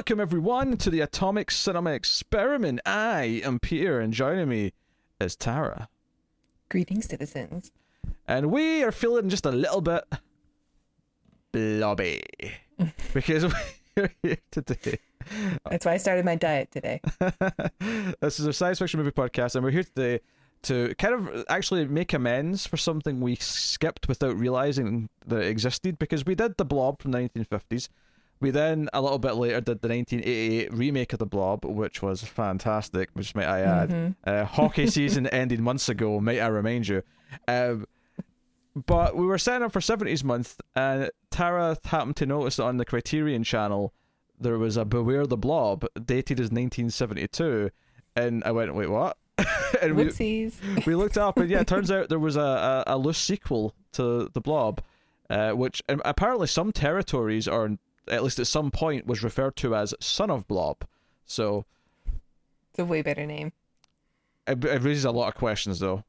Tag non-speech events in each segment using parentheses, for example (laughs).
Welcome, everyone, to the Atomic Cinema Experiment. I am Peter, and joining me is Tara. Greetings, citizens. And we are feeling just a little bit blobby (laughs) because we're here today. That's why I started my diet today. (laughs) this is a science fiction movie podcast, and we're here today to kind of actually make amends for something we skipped without realizing that it existed because we did the blob from the 1950s. We then, a little bit later, did the 1988 remake of The Blob, which was fantastic, which might I add. Mhm. Uh, hockey (laughs) season ended months ago, might I remind you. Um, but we were setting up for 70s month, and Tara happened to notice that on the Criterion channel there was a Beware the Blob dated as 1972. And I went, wait, what? (laughs) and we, Whoopsies. (laughs) we looked up, and yeah, it turns out there was a, a, a loose sequel to The Blob, uh, which um, apparently some territories are, at least at some point, was referred to as Son of Blob. So It's a way better name. it, it raises a lot of questions, though.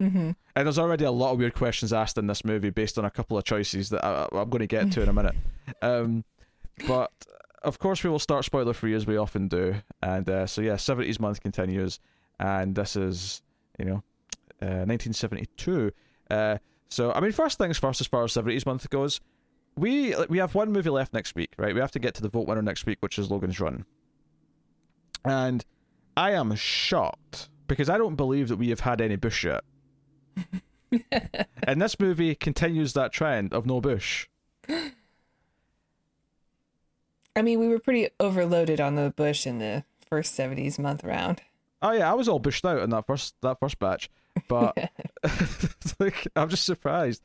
Mm-hmm. And there's already a lot of weird questions asked in this movie based on a couple of choices that I, I'm going to get to in a (laughs) minute. Um, but of course, we will start spoiler free as we often do. And uh, so, yeah, 70s month continues. And this is, you know, uh, 1972. Uh, so, I mean, first things first, as far as 70s month goes, we uh, we have one movie left next week, right? We have to get to the vote winner next week, which is Logan's Run. And I am shocked because I don't believe that we have had any Bush yet. (laughs) and this movie continues that trend of no Bush. I mean, we were pretty overloaded on the bush in the first 70s month round. Oh yeah, I was all bushed out in that first that first batch, but (laughs) (laughs) like I'm just surprised.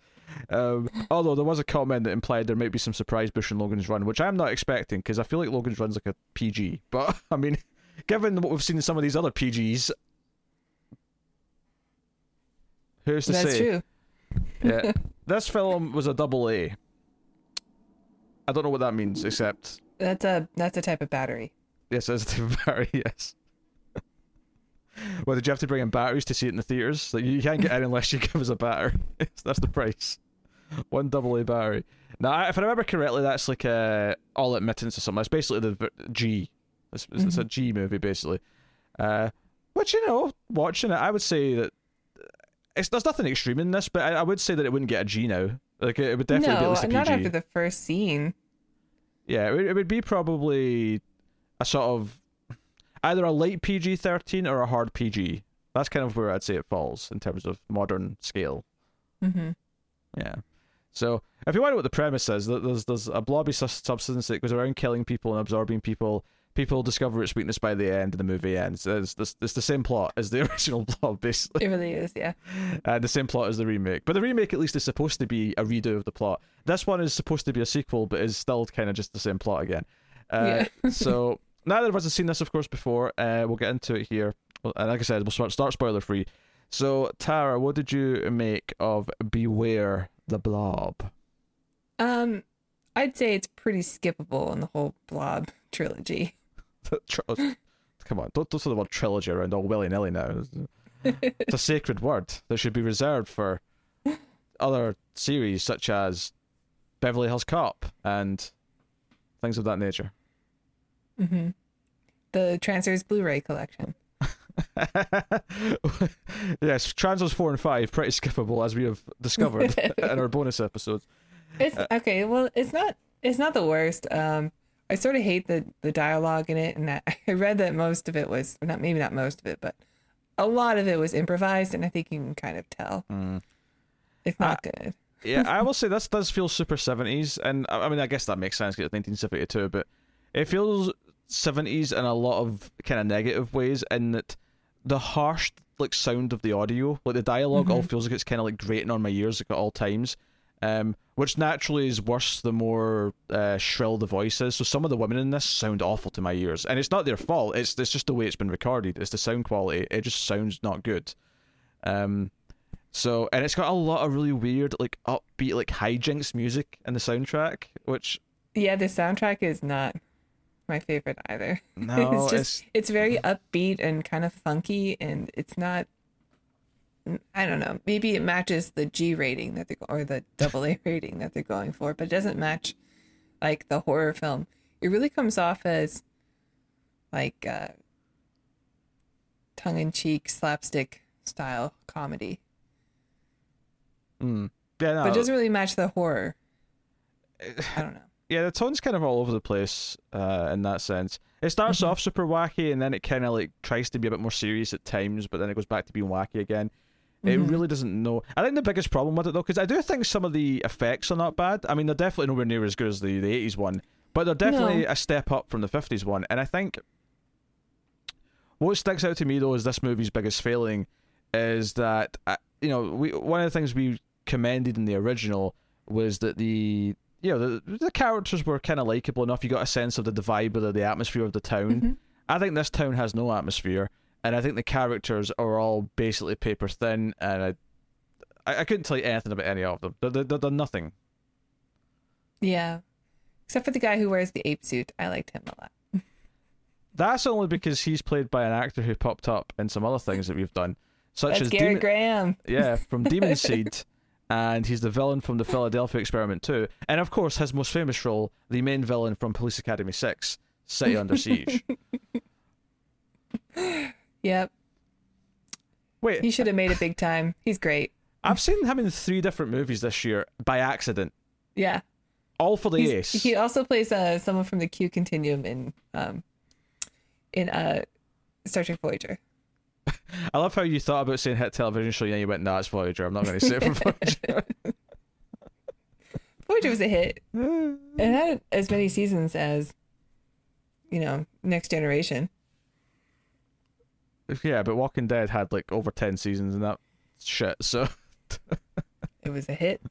Um, although there was a comment that implied there might be some surprise Bush in Logan's Run, which I'm not expecting because I feel like Logan's Run's like a PG. But (laughs) I mean, given what we've seen in some of these other PGs, who's to That's say? true. (laughs) Yeah, this film was a double A. I don't know what that means, except That's a that's a type of battery. yes, it's a type of battery. (laughs) Yes. Well, did you have to bring in batteries to see it in the theaters? Like you can't get in unless you (laughs) give us a battery. (laughs) that's the price. One double A battery. Now, if I remember correctly, that's like uh, all admittance or something. It's basically the G. It's, it's it's a G movie basically. Uh, which you know, watching it, I would say that it's there's nothing extreme in this, but I, I would say that it wouldn't get a G now. Like it would definitely be at no, least a PG. not after the first scene. Yeah, it would, it would be probably a sort of either a light PG 13 or a hard PG. That's kind of where I'd say it falls in terms of modern scale. Mm-hmm. Yeah. So if you wonder what the premise is, th- there's there's a blobby substance that goes around killing people and absorbing people. People discover its weakness by the end, and the movie ends. It's, it's, it's the same plot as the (laughs) original blob, basically. It really is, yeah. Uh, the same plot as the remake. But the remake at least is supposed to be a redo of the plot. This one is supposed to be a sequel, but is still kind of just the same plot again. Uh, (laughs) so neither of us have seen this, of course, before. Uh, we'll get into it here. And like I said, we'll start, start spoiler free. So Tara, what did you make of Beware the Blob? Um, I'd say it's pretty skippable in the whole Blob trilogy. (laughs) (laughs) Come on, don't, don't say the word trilogy around all willy nilly now. (laughs) It's a sacred word that should be reserved for other series such as Beverly Hills Cop and things of that nature. Mm-hmm. The Transfers Blu-ray collection. (laughs) yes, Transfers 4 and 5, pretty skippable as we have discovered (laughs) in our bonus episodes. It's okay. Well, it's not. It's not the worst. Um, I sort of hate the the dialogue in it, and that, (laughs) I read that most of it was not maybe not most of it, but a lot of it was improvised, and I think you can kind of tell it's not good. yeah, I will say this does feel super 70s, and I I mean, I guess that makes sense because it's 1972, but it feels 70s in a lot of kind of negative ways, in that the harsh like sound of the audio, like the dialog all feels like it's kind of like grating on my ears like, at all times. Um, which naturally is worse the more uh, shrill the voice is. So some of the women in this sound awful to my ears, and it's not their fault. It's it's just the way it's been recorded. It's the sound quality. It just sounds not good. Um, so and it's got a lot of really weird like upbeat like hijinks music in the soundtrack, which Yeah, the soundtrack is not my favorite either. (laughs) no, it's just it's very upbeat and kind of funky, and it's not. I don't know. Maybe it matches the G rating that they or the double A (laughs) rating that they're going for, but it doesn't match like the horror film. it really comes off as like uh, tongue in cheek slapstick style comedy. Mm. Yeah, no, But it doesn't really match the horror. (sighs) I don't know. Yeah, the tone's kind of all over the place uh, in that sense. It starts Mhm. off super wacky, and then it kind of like tries to be a bit more serious at times, but then it goes back to being wacky again. It Mhm. really doesn't know. I think the biggest problem with it though, because I do think some of the effects are not bad. I mean, they're definitely nowhere near as good as the the eighties one, but they're definitely No. a step up from the fifties one. And I think what sticks out to me though is this movie's biggest failing is that uh, you know we one of the things we commended in the original was that the you know the the characters were kind of likable enough. You got a sense of the, the vibe of the, the atmosphere of the town. Mhm. I think this town has no atmosphere, and I think the characters are all basically paper thin, and I, I, I couldn't tell you anything about any of them. They're, they're, they're nothing. Yeah. Except for the guy who wears the ape suit. I liked him a lot. (laughs) That's only because he's played by an actor who popped up in some other things that we've done, such That's as Gary Demon, Graham. yeah, from Demon (laughs) Seed, and he's the villain from the Philadelphia Experiment too, and of course his most famous role, the main villain from Police Academy 6, City Under Siege. (laughs) Yep. Wait, He should have made it big time. He's great. I've seen him in three different movies this year by accident, Yeah. all for the He's- ace. He also plays uh, someone from the Q Continuum in um in uh Star Trek Voyager. (laughs) I love how you thought about saying hit television show, and then you went, "Nah, it's Voyager." I'm not going to say it for Voyager. (laughs) (laughs) Voyager was a hit. (sighs) It had as many seasons as you know, Next Generation. yeah, but Walking Dead had like over ten seasons and that shit. So It was a hit.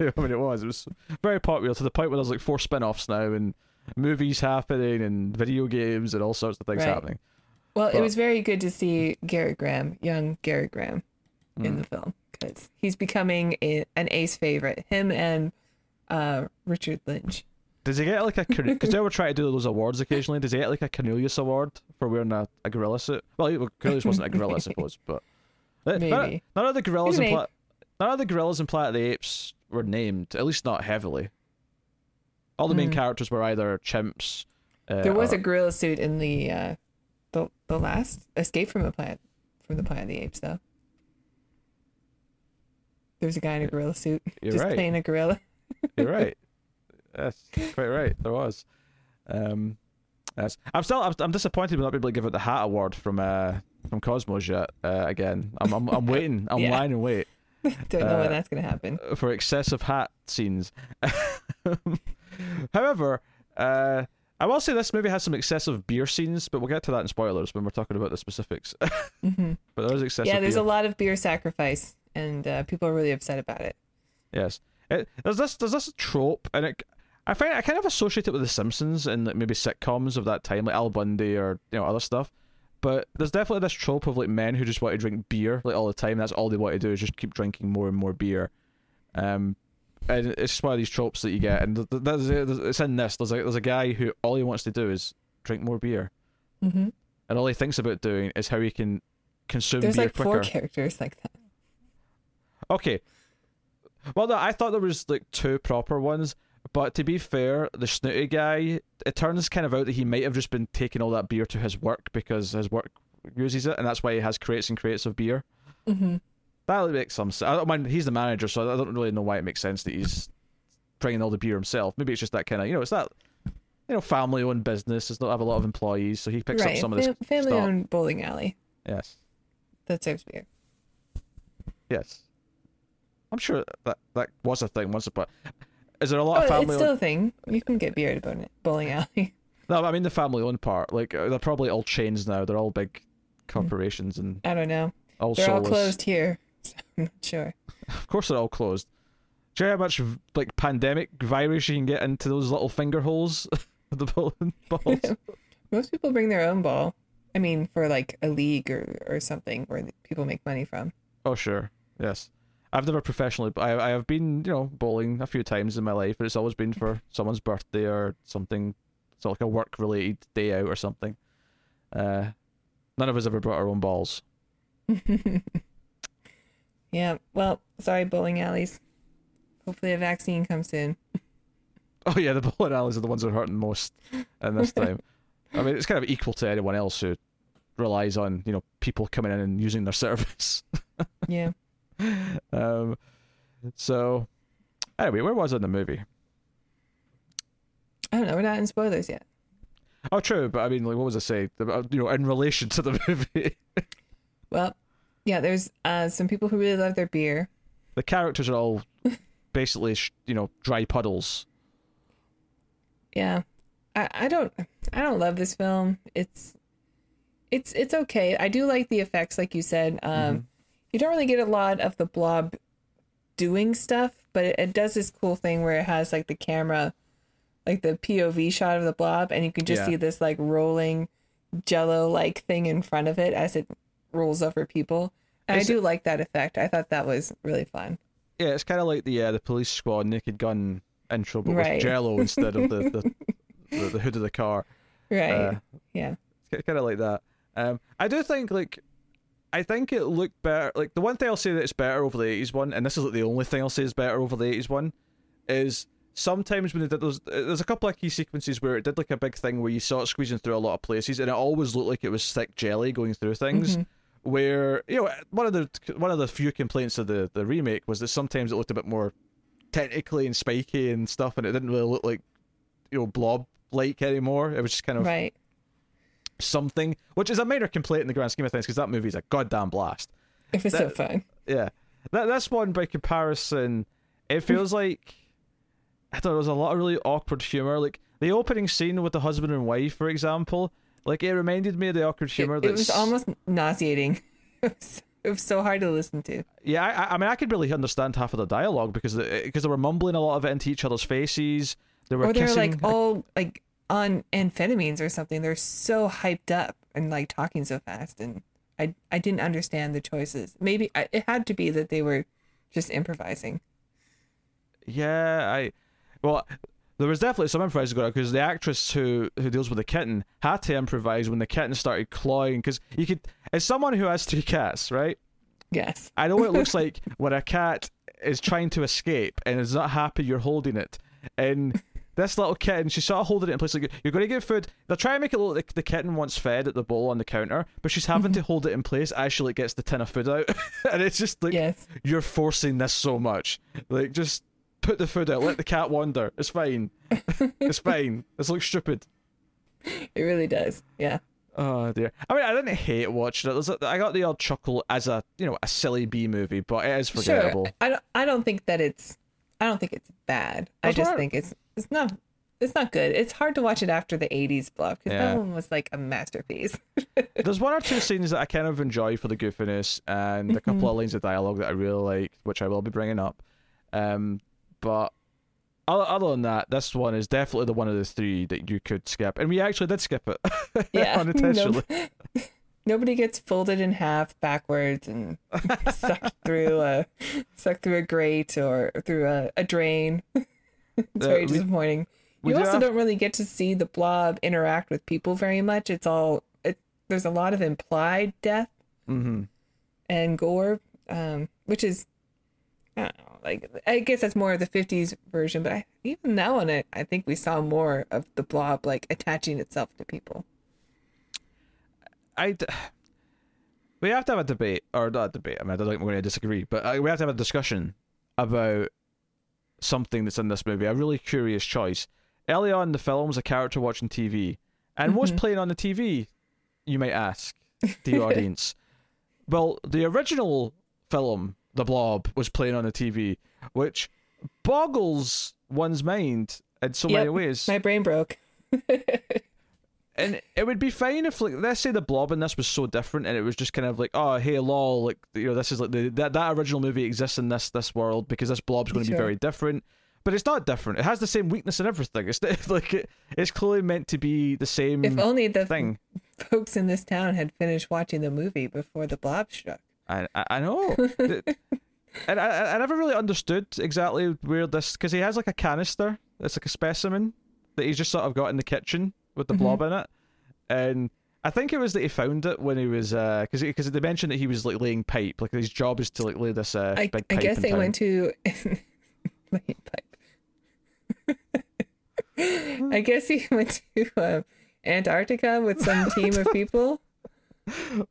I mean, it was. It was very popular to the point where there's like four spin-offs now, and movies happening, and video games, and all sorts of things Right. happening. Well, But- it was very good to see Gary Graham, young Gary Graham, in Mm. the film because he's becoming a, an ace favorite. Him and uh, Richard Lynch. Does he get like a? (laughs) Because they were trying to do those awards occasionally. Does he get like a Cornelius Award for wearing a, a gorilla suit? Well, Cornelius wasn't a gorilla, I (laughs) suppose, but Uh, none, none of the gorillas in Maybe. Pla- none of the gorillas in Planet of the Apes were named, at least not heavily. All the main Mm. characters were either chimps. Uh, There was or- a gorilla suit in the uh, the the last Escape from the Planet from the Planet of the Apes, though. There's a guy in a gorilla suit (laughs) You're just right. playing a gorilla. You're (laughs) right. That's quite right. There was. Um, yes. I'm still. I'm, I'm disappointed we're not able to give out the hat award from uh from Cosmos yet. Uh, again, I'm I'm, I'm (laughs) waiting. I'm Yeah. lying in wait Don't know Uh, when that's gonna happen. for excessive hat scenes. However, uh, I will say this movie has some excessive beer scenes, but we'll get to that in spoilers when we're talking about the specifics. (laughs) hmm but there is excessive. Yeah, there's beer. a lot of beer sacrifice, and uh, people are really upset about it. Yes. It, there's this there's this trope, and it I find I kind of associate it with The Simpsons and like, maybe sitcoms of that time, like Al Bundy or you know other stuff. But there's definitely this trope of like men who just want to drink beer like all the time. That's all they want to do is just keep drinking more and more beer. Um, and it's just one of these tropes that you get, and th- th- there's, there's, it's in this. There's a there's a guy who all he wants to do is drink more beer, hmm and all he thinks about doing is how he can consume There's beer like quicker. four characters like that. Okay. Well, no, I thought there was like two proper ones, but to be fair, the snooty guy, it turns kind of out that he might have just been taking all that beer to his work because his work uses it, and that's why he has crates and crates of beer. hmm That makes some sense. I don't mind. He's the manager, so I don't really know why it makes sense that he's bringing all the beer himself. Maybe it's just that kind of you know, it's that you know, family-owned business. Does not have a lot of employees, so he picks right, up some of this. Fam- family stock. owned bowling alley Yes, that serves beer. yes. I'm sure that that was a thing once, but is there a lot Oh, of family? it's still a thing. You can get beer at a bowling alley. (laughs) No, I mean the family-owned part. Like uh, they're probably all chains now. They're all big corporations and I don't know. all They're all closed here. (laughs) I'm not sure. Of course, they're all closed. Do you know how much like pandemic virus you can get into those little finger holes (laughs) of the bowling (laughs) balls? Most people bring their own ball. I mean, for like a league or, or something where people make money from. oh sure, yes. I've never professionally. I I have been you know bowling a few times in my life, but it's always been for someone's birthday or something. So like a work-related day out or something. Uh, none of us ever brought our own balls. Yeah. Well, sorry, bowling alleys. Hopefully, a vaccine comes soon. (laughs) Oh yeah, the bowling alleys are the ones that are hurting most in this (laughs) time. I mean, it's kind of equal to anyone else who relies on you know people coming in and using their (laughs) service. Yeah. um, so anyway, where was I in the movie? I don't know. We're not in spoilers yet. Oh, true, but I mean, like, what was I saying? You know, in relation to the movie, Well, yeah, there's uh, some people who really love their beer. the characters are all (laughs) basically, you know, dry puddles. Yeah. I, I don't I don't love this film. It's it's it's okay. I do like the effects, like you said. Um you don't really get a lot of the blob doing stuff, but it, it does this cool thing where it has like the camera like the POV shot of the blob and you can just Yeah. see this like rolling jello like thing in front of it as it rolls over people. And Is I do like that effect. I thought that was really fun. Yeah, it's kind of like the uh, the police squad Naked Gun intro, but Right. with Jello instead of the the, (laughs) the the hood of the car. Right. Uh, yeah. It's kind of like that. Um, I do think like. I think it looked better. Like the one thing I'll say that it's better over the '80s one, and this is like the only thing I'll say is better over the '80s one, is sometimes when they did those, there's a couple of key sequences where it did like a big thing where you saw it squeezing through a lot of places, and it always looked like it was thick jelly going through things. Where you know one of the one of the few complaints of the the remake was that sometimes it looked a bit more technically and spiky and stuff, and it didn't really look like you know blob like anymore. It was just kind of Right. something, which is a minor complaint in the grand scheme of things because that movie's a goddamn blast. It was so That- fun. Yeah, that this one by comparison, it feels (laughs) like I don't know. There's a lot of really awkward humor, like the opening scene with the husband and wife, for example. Like it reminded me of the awkward humor. It, it was almost nauseating. (laughs) It was, it was so hard to listen to. Yeah, I, I mean, I could really understand half of the dialogue because uh, the, because they were mumbling a lot of it into each other's faces. They were Or they're like all like on amphetamines or something. They're so hyped up and like talking so fast, and I I didn't understand the choices. Maybe I, it had to be that they were just improvising. Yeah, I. Well, there was definitely some improvising going on because the actress who who deals with the kitten had to improvise when the kitten started clawing. Because you could, as someone who has three cats, right? Yes. I know what it looks (laughs) like when a cat is trying to escape and is not happy you're holding it. And this little kitten, she's sort of holding it in place like you're going to get food. they're trying to make it look like the kitten wants fed at the bowl on the counter, but she's having to mm-hmm. hold it in place as she like gets the tin of food out. (laughs) and it's just like Yes. you're forcing this so much. Like just put the food out, let the cat wander. It's fine. (laughs) it's fine. This looks stupid. It really does. Yeah. Oh dear. I mean, I didn't hate watching it. A, I got the odd chuckle as a you know a silly B movie, but it is forgettable. Sure. I don't. I don't think that it's. I don't think it's bad. I just I- think it's. It's not. It's not good. It's hard to watch it after the '80s block because Yeah. that one was like a masterpiece. (laughs) There's one or two scenes that I kind of enjoy for the goofiness, and a couple of lines of dialogue that I really like, which I will be bringing up. Um, but other, than that, this one is definitely the one of the three that you could skip, and we actually did skip it (laughs) Yeah. unintentionally. (laughs) Nobody gets folded in half backwards and (laughs) sucked through a sucked through a grate or through a, a drain. it's Uh, very disappointing. we you do also have- don't really get to see the blob interact with people very much. It's all it, there's a lot of implied death hmm and gore, um, which is I don't know, like I guess that's more of the '50s version. But I, even that one, I, I think we saw more of the blob like attaching itself to people. I. D- we have to have a debate, or not a debate. I mean, I don't think we're going to disagree, but uh, we have to have a discussion about something that's in this movie. A really curious choice. Early on in the film, was a character watching TV, and what's playing on the TV? You might ask the (laughs) audience. well, the original film, The Blob, was playing on the TV, which boggles one's mind in so many ways. My brain broke. (laughs) And it would be fine if, like, let's say the Blob in this was so different, and it was just kind of like, oh, hey, lol, like, you know, this is like the that that original movie exists in this this world because this Blob's going to be very different. But it's not different. It has the same weakness and everything. It's (laughs) like it, it's clearly meant to be the same If only the thing. (laughs) folks in this town had finished watching the movie before the blob struck. I I, I know. (laughs) and I I never really understood exactly where this because he has like a canister. It's like a specimen that he's just sort of got in the kitchen with the Mm-hmm. blob in it, and I think it was that he found it when he was uh because because they mentioned that he was like laying pipe. Like his job is to like lay this uh I, big I guess they town. went to (laughs) laying pipe. (laughs) I guess he went to uh, Antarctica with some team of people.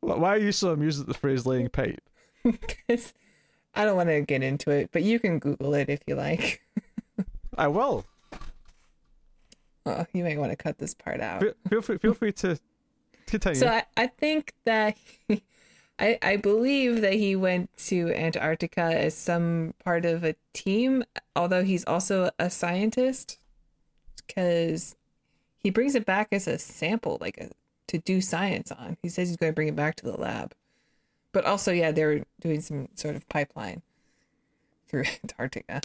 Why are you so amused at the phrase laying pipe? (laughs) Because I don't want to get into it, but you can Google it if you like. (laughs) I will. Oh, you might want to cut this part out. Feel, feel free. Feel free to continue. So I, I think that he, (laughs) I I believe that he went to Antarctica as some part of a team, although he's also a scientist because he brings it back as a sample, like a to do science on. He says he's going to bring it back to the lab, but also yeah, they're doing some sort of pipeline through (laughs) Antarctica.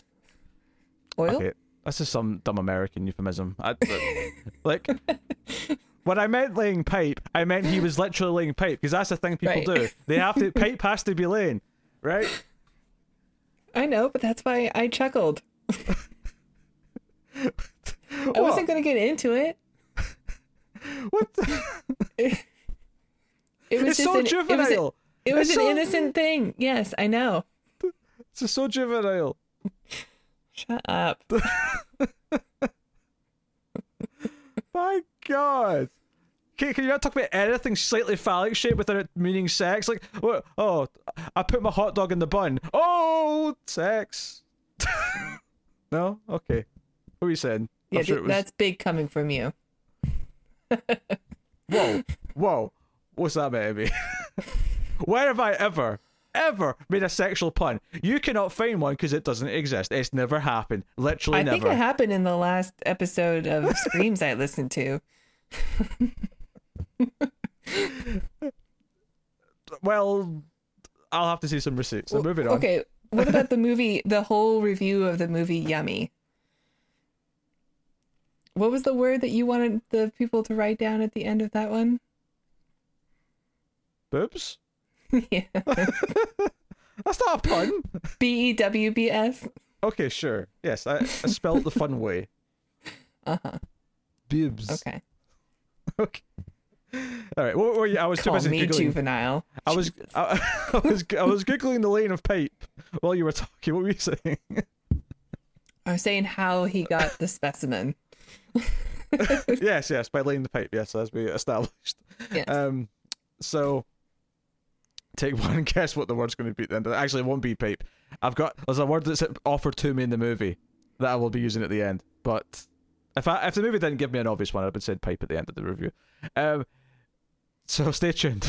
Oil. Okay, that's just some dumb American euphemism. I, (laughs) like, when I meant laying pipe, I meant he was literally laying pipe because that's the thing people Right. do. They have to (laughs) pipe has to be laying, right? I know, but that's why I chuckled. I wasn't going to get into it. What? The? It was It's just so an, It was, a- juvenile. it was an so- innocent thing. Yes, I know. It's so juvenile. Shut up. (laughs) My God. Can, can you not talk about anything slightly phallic shaped without it meaning sex? Like, what? Oh, I put my hot dog in the bun. Oh, sex. (laughs) no? Okay. What were you saying? Yeah, sure was- that's big coming from you. Whoa, whoa. What's that meant to be? Where have I ever, ever made a sexual pun? You cannot find one because it doesn't exist. It's never happened. Literally I never. I think it happened in the last episode of (laughs) Screams I listened to. well, I'll have to see some receipts. So moving on. Okay, what about the movie, the whole review of the movie Yummy? What was the word that you wanted the people to write down at the end of that one? Boobs? (laughs) yeah. (laughs) That's not a pun. B E W B S. Okay, sure. Yes, I, I spelled the fun way. (laughs) Uh huh. Boobs. Okay. Okay. All right. What were you? I was too Call busy me googling. juvenile. I was, I, I was, I was googling the lane of pipe while you were talking. What were you saying? I was saying how he got the specimen. (laughs) yes, yes, by laying the pipe. Yes, as we established. Yes. Um, so take one and (laughs) guess what the word's going to be. Then actually, it won't be pipe. I've got there's a word that's offered to me in the movie that I will be using at the end. But if I if the movie didn't give me an obvious one, I'd have said pipe at the end of the review. Um, so (laughs) stay tuned.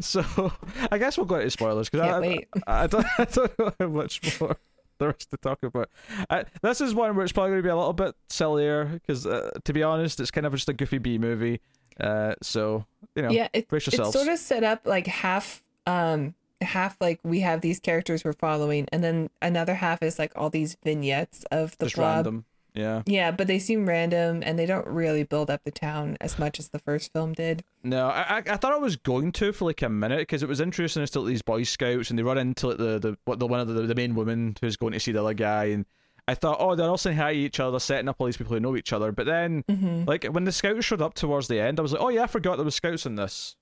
so I guess we'll go into spoilers because I. I, I don't I don't know how much more (laughs) there is to talk about. Uh, this is one where it's probably going to be a little bit sillier because, uh, to be honest, it's kind of just a goofy B movie. Uh, so you know, yeah, it, brace it's sort of set up like half, um, half like we have these characters we're following, and then another half is like all these vignettes of the just blob. random. Yeah. Yeah, but they seem random, and they don't really build up the town as much as the first film did. No, I, I I thought I was going to for like a minute because it was interesting as to these Boy Scouts and they run into like, the the what the one of the, the main woman who's going to see the other guy and I thought oh they're all saying hi to each other setting up all these people who know each other but then Mm-hmm. like when the scouts showed up towards the end I was like oh yeah I forgot there was scouts in this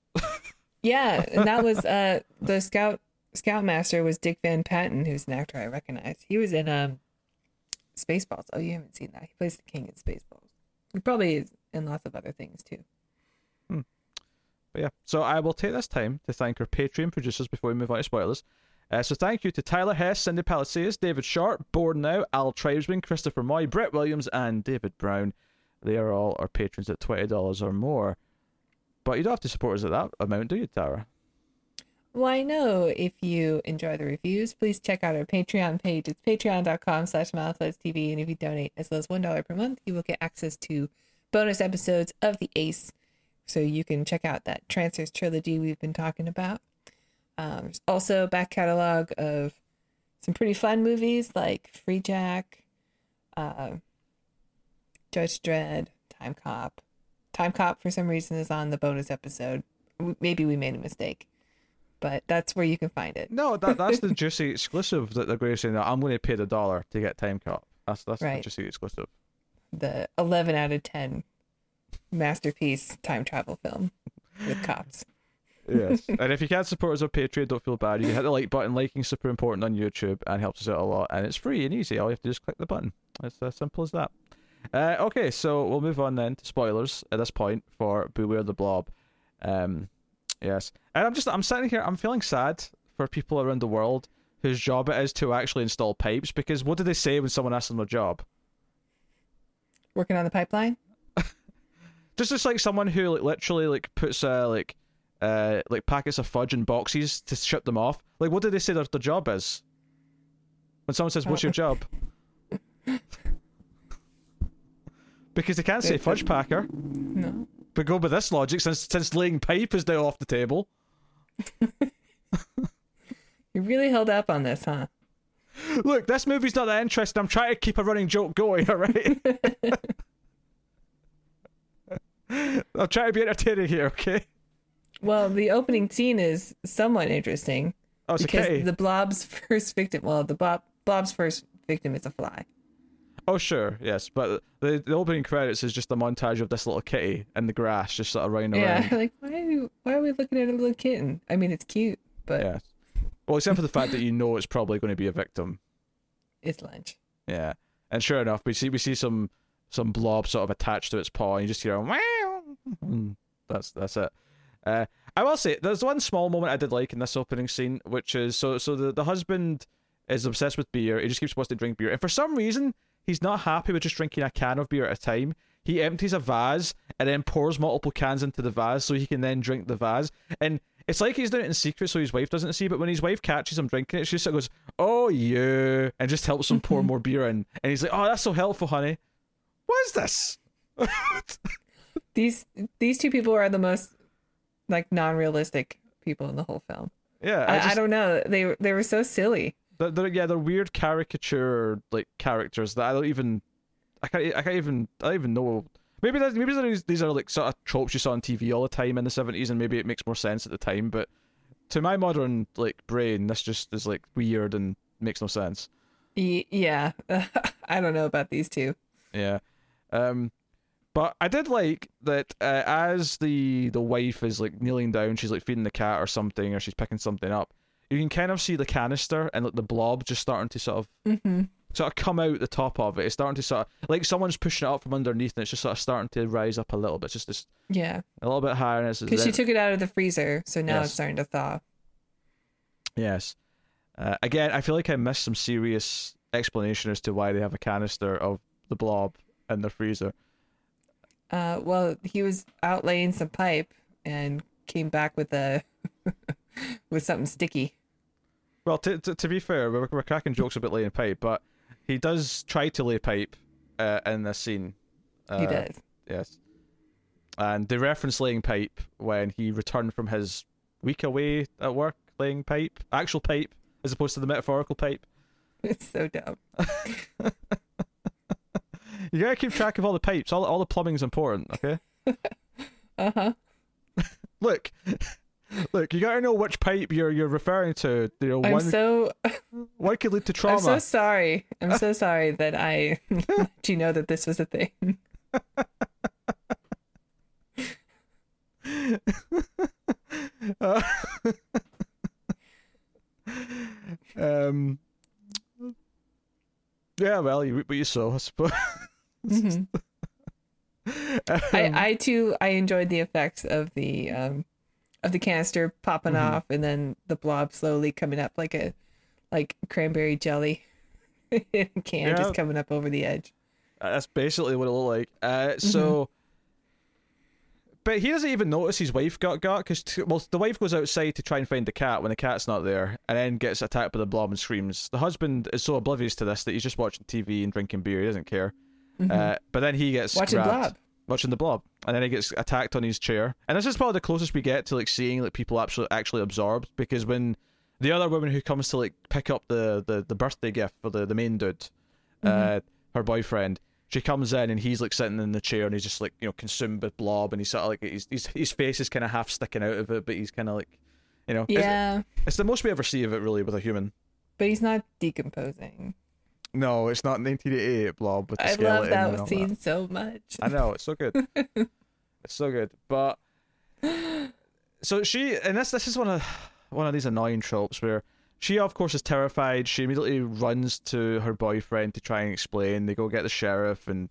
Yeah, and that was (laughs) uh the scout scoutmaster was Dick Van Patten, who's an actor I recognize. He was in um Spaceballs. Oh, you haven't seen that? He plays the king in Spaceballs. He probably is in lots of other things too. But yeah, so I will take this time to thank our Patreon producers before we move on to spoilers. Uh, so thank you to Tyler Hess, Cindy Palacios, David Sharp, Board Now, Al Tribesman, Christopher Moy, Brett Williams, and David Brown. They are all our patrons at twenty dollars or more. But you don't have to support us at that amount, do you, Tara? Why no? If you enjoy the reviews, please check out our Patreon page. It's patreon.com slash TV. And if you donate as low as $1 per month, you will get access to bonus episodes of The Ace. So you can check out that Transfers trilogy we've been talking about. Um, there's also a back catalog of some pretty fun movies like Freejack, uh, Judge Dredd, Timecop. Time Cop, for some reason, is on the bonus episode. Maybe we made a mistake but that's where you can find it. No, that that's the (laughs) juicy exclusive that they're going to say that I'm going to pay the dollar to get Timecop. That's that's the juicy exclusive. The 11 out of 10 masterpiece time travel film with cops. Yes. (laughs) and if you can't support us on Patreon, don't feel bad. You can hit the like button. Liking's super important on YouTube and helps us out a lot. And it's free and easy. All you have to do is click the button. It's as simple as that. Uh, okay, so we'll move on then to spoilers at this point for Beware the Blob. Um, yes, and I'm just I'm sitting here. I'm feeling sad for people around the world whose job it is to actually install pipes because what do they say when someone asks them a job? Working on the pipeline. (laughs) Just just like someone who like literally like puts uh like uh like packets of fudge in boxes to ship them off. Like what do they say their, their job is? When someone says, "What's your job?" (laughs) because they can't say fudge packer. No. But go with this logic, since since laying pipe is now off the table. (laughs) You really held up on this, huh? (laughs) Look, this movie's not that interesting. I'm trying to keep a running joke going, alright? I'll try to be entertaining here, okay? Well, the opening scene is somewhat interesting Oh, because okay. the blob's (laughs) first victim. Well, the blob, blob's first victim is a fly. Oh, sure, yes. But the, the opening credits is just a montage of this little kitty in the grass, just sort of running Yeah, around. Yeah, (laughs) like why are we, why are we looking at a little kitten? I mean, it's cute, but Yeah. Well, except for the fact that you know it's probably going to be a victim. it's lunch. Yeah. And sure enough, we see we see some some blob sort of attached to its paw, and you just hear a wow. That's that's it. Uh, I will say there's one small moment I did like in this opening scene, which is so so the, the husband is obsessed with beer. He just keeps wanting to drink beer, and for some reason he's not happy with just drinking a can of beer at a time. He empties a vase and then pours multiple cans into the vase so he can then drink the vase. And it's like he's doing it in secret so his wife doesn't see. But when his wife catches him drinking it, she just sort of goes, "Oh yeah," and just helps him pour (laughs) more beer in. And he's like, "Oh, that's so helpful, honey." What is this? (laughs) These these two people are the most like non-realistic people in the whole film. Yeah, I, I I, don't know. They they were so silly. They're, they're, yeah, they're weird caricature like characters that I don't even, I can't, I can't even, I don't even know. Maybe that's, maybe these these are like sort of tropes you saw on TV all the time in the seventies, and maybe it makes more sense at the time. But to my modern like brain, this just is like weird and makes no sense. Yeah, (laughs) I don't know about these two. Yeah. Um but I did like that uh, as the the wife is like kneeling down, she's like feeding the cat or something, or she's picking something up. You can kind of see the canister and like the blob just starting to sort of Mm-hmm. sort of come out the top of it. It's starting to sort of like someone's pushing it up from underneath, and it's just sort of starting to rise up a little bit, just this, Yeah, a little bit higher. Because she took it out of the freezer, so now Yes. it's starting to thaw. yes. Uh, again, I feel like I missed some serious explanation as to why they have a canister of the blob in the freezer. Uh, well, he was out laying some pipe and came back with a (laughs) with something sticky. Well, to, to, to be fair, we're, we're cracking jokes about laying pipe, but he does try to lay pipe uh, in this scene. Uh, he does. Yes. And they reference laying pipe when he returned from his week away at work laying pipe, actual pipe, as opposed to the metaphorical pipe. (laughs) It's so dumb. (laughs) You gotta keep track of all the pipes. All all the plumbing's important. Okay. (laughs) Uh huh. Look, (laughs) look. You gotta know which pipe you're you're referring to. You know, I'm one so (laughs) one could lead to trauma. I'm so sorry. I'm so (laughs) sorry that I let you know that this was a thing. Uh, um. Yeah, well, you what you sow, I suppose. Mhm. Um, I, I too I enjoyed the effects of the um of the canister popping Mhm. off and then the blob slowly coming up like a like cranberry jelly (laughs) can Yeah. just coming up over the edge. That's basically what it looked like. Uh, so, but he doesn't even notice his wife got got because well, the wife goes outside to try and find the cat when the cat's not there, and then gets attacked by the blob and screams. The husband is so oblivious to this that he's just watching TV and drinking beer. He doesn't care. Uh, but then he gets Mm-hmm. Watching grabbed, Blob. Watching the blob, and then he gets attacked on his chair. And this is probably the closest we get to like seeing like people actually actually absorbed because when the other woman who comes to like pick up the the, the birthday gift for the the main dude, uh, her boyfriend. She comes in and he's like sitting in the chair and he's just like you know consumed with blob and he's sort of like his his, his face is kind of half sticking out of it, but he's kind of like, you know, it's- Yeah, it's, the most we ever see of it really with a human. but he's not decomposing. No, it's not 1988 blob with the I love that scene so much. I know it's so good. (laughs) it's so good, but so she and this this is one of one of these annoying tropes where she of course is terrified. She immediately runs to her boyfriend to try and explain. They go get the sheriff and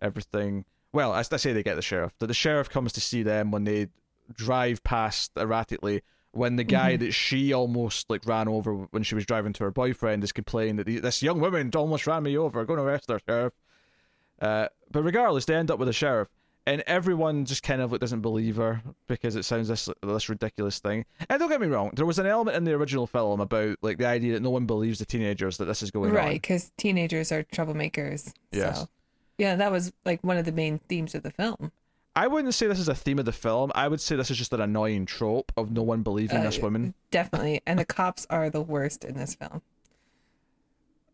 everything. Well, I, I say they get the sheriff. That the sheriff comes to see them when they drive past erratically. When the guy that she almost like ran over when she was driving to her boyfriend is complaining that this young woman almost ran me over. Going to arrest her, sheriff. Uh, but regardless, they end up with a sheriff, and everyone just kind of like doesn't believe her because it sounds this this ridiculous thing. And don't get me wrong, there was an element in the original film about like the idea that no one believes the teenagers that this is going on. Right, because teenagers are troublemakers. Yes. So, yeah, that was like one of the main themes of the film. I wouldn't say this is a theme of the film. I would say this is just an annoying trope of no one believing Uh, this woman. Definitely. And the cops are the worst in this film.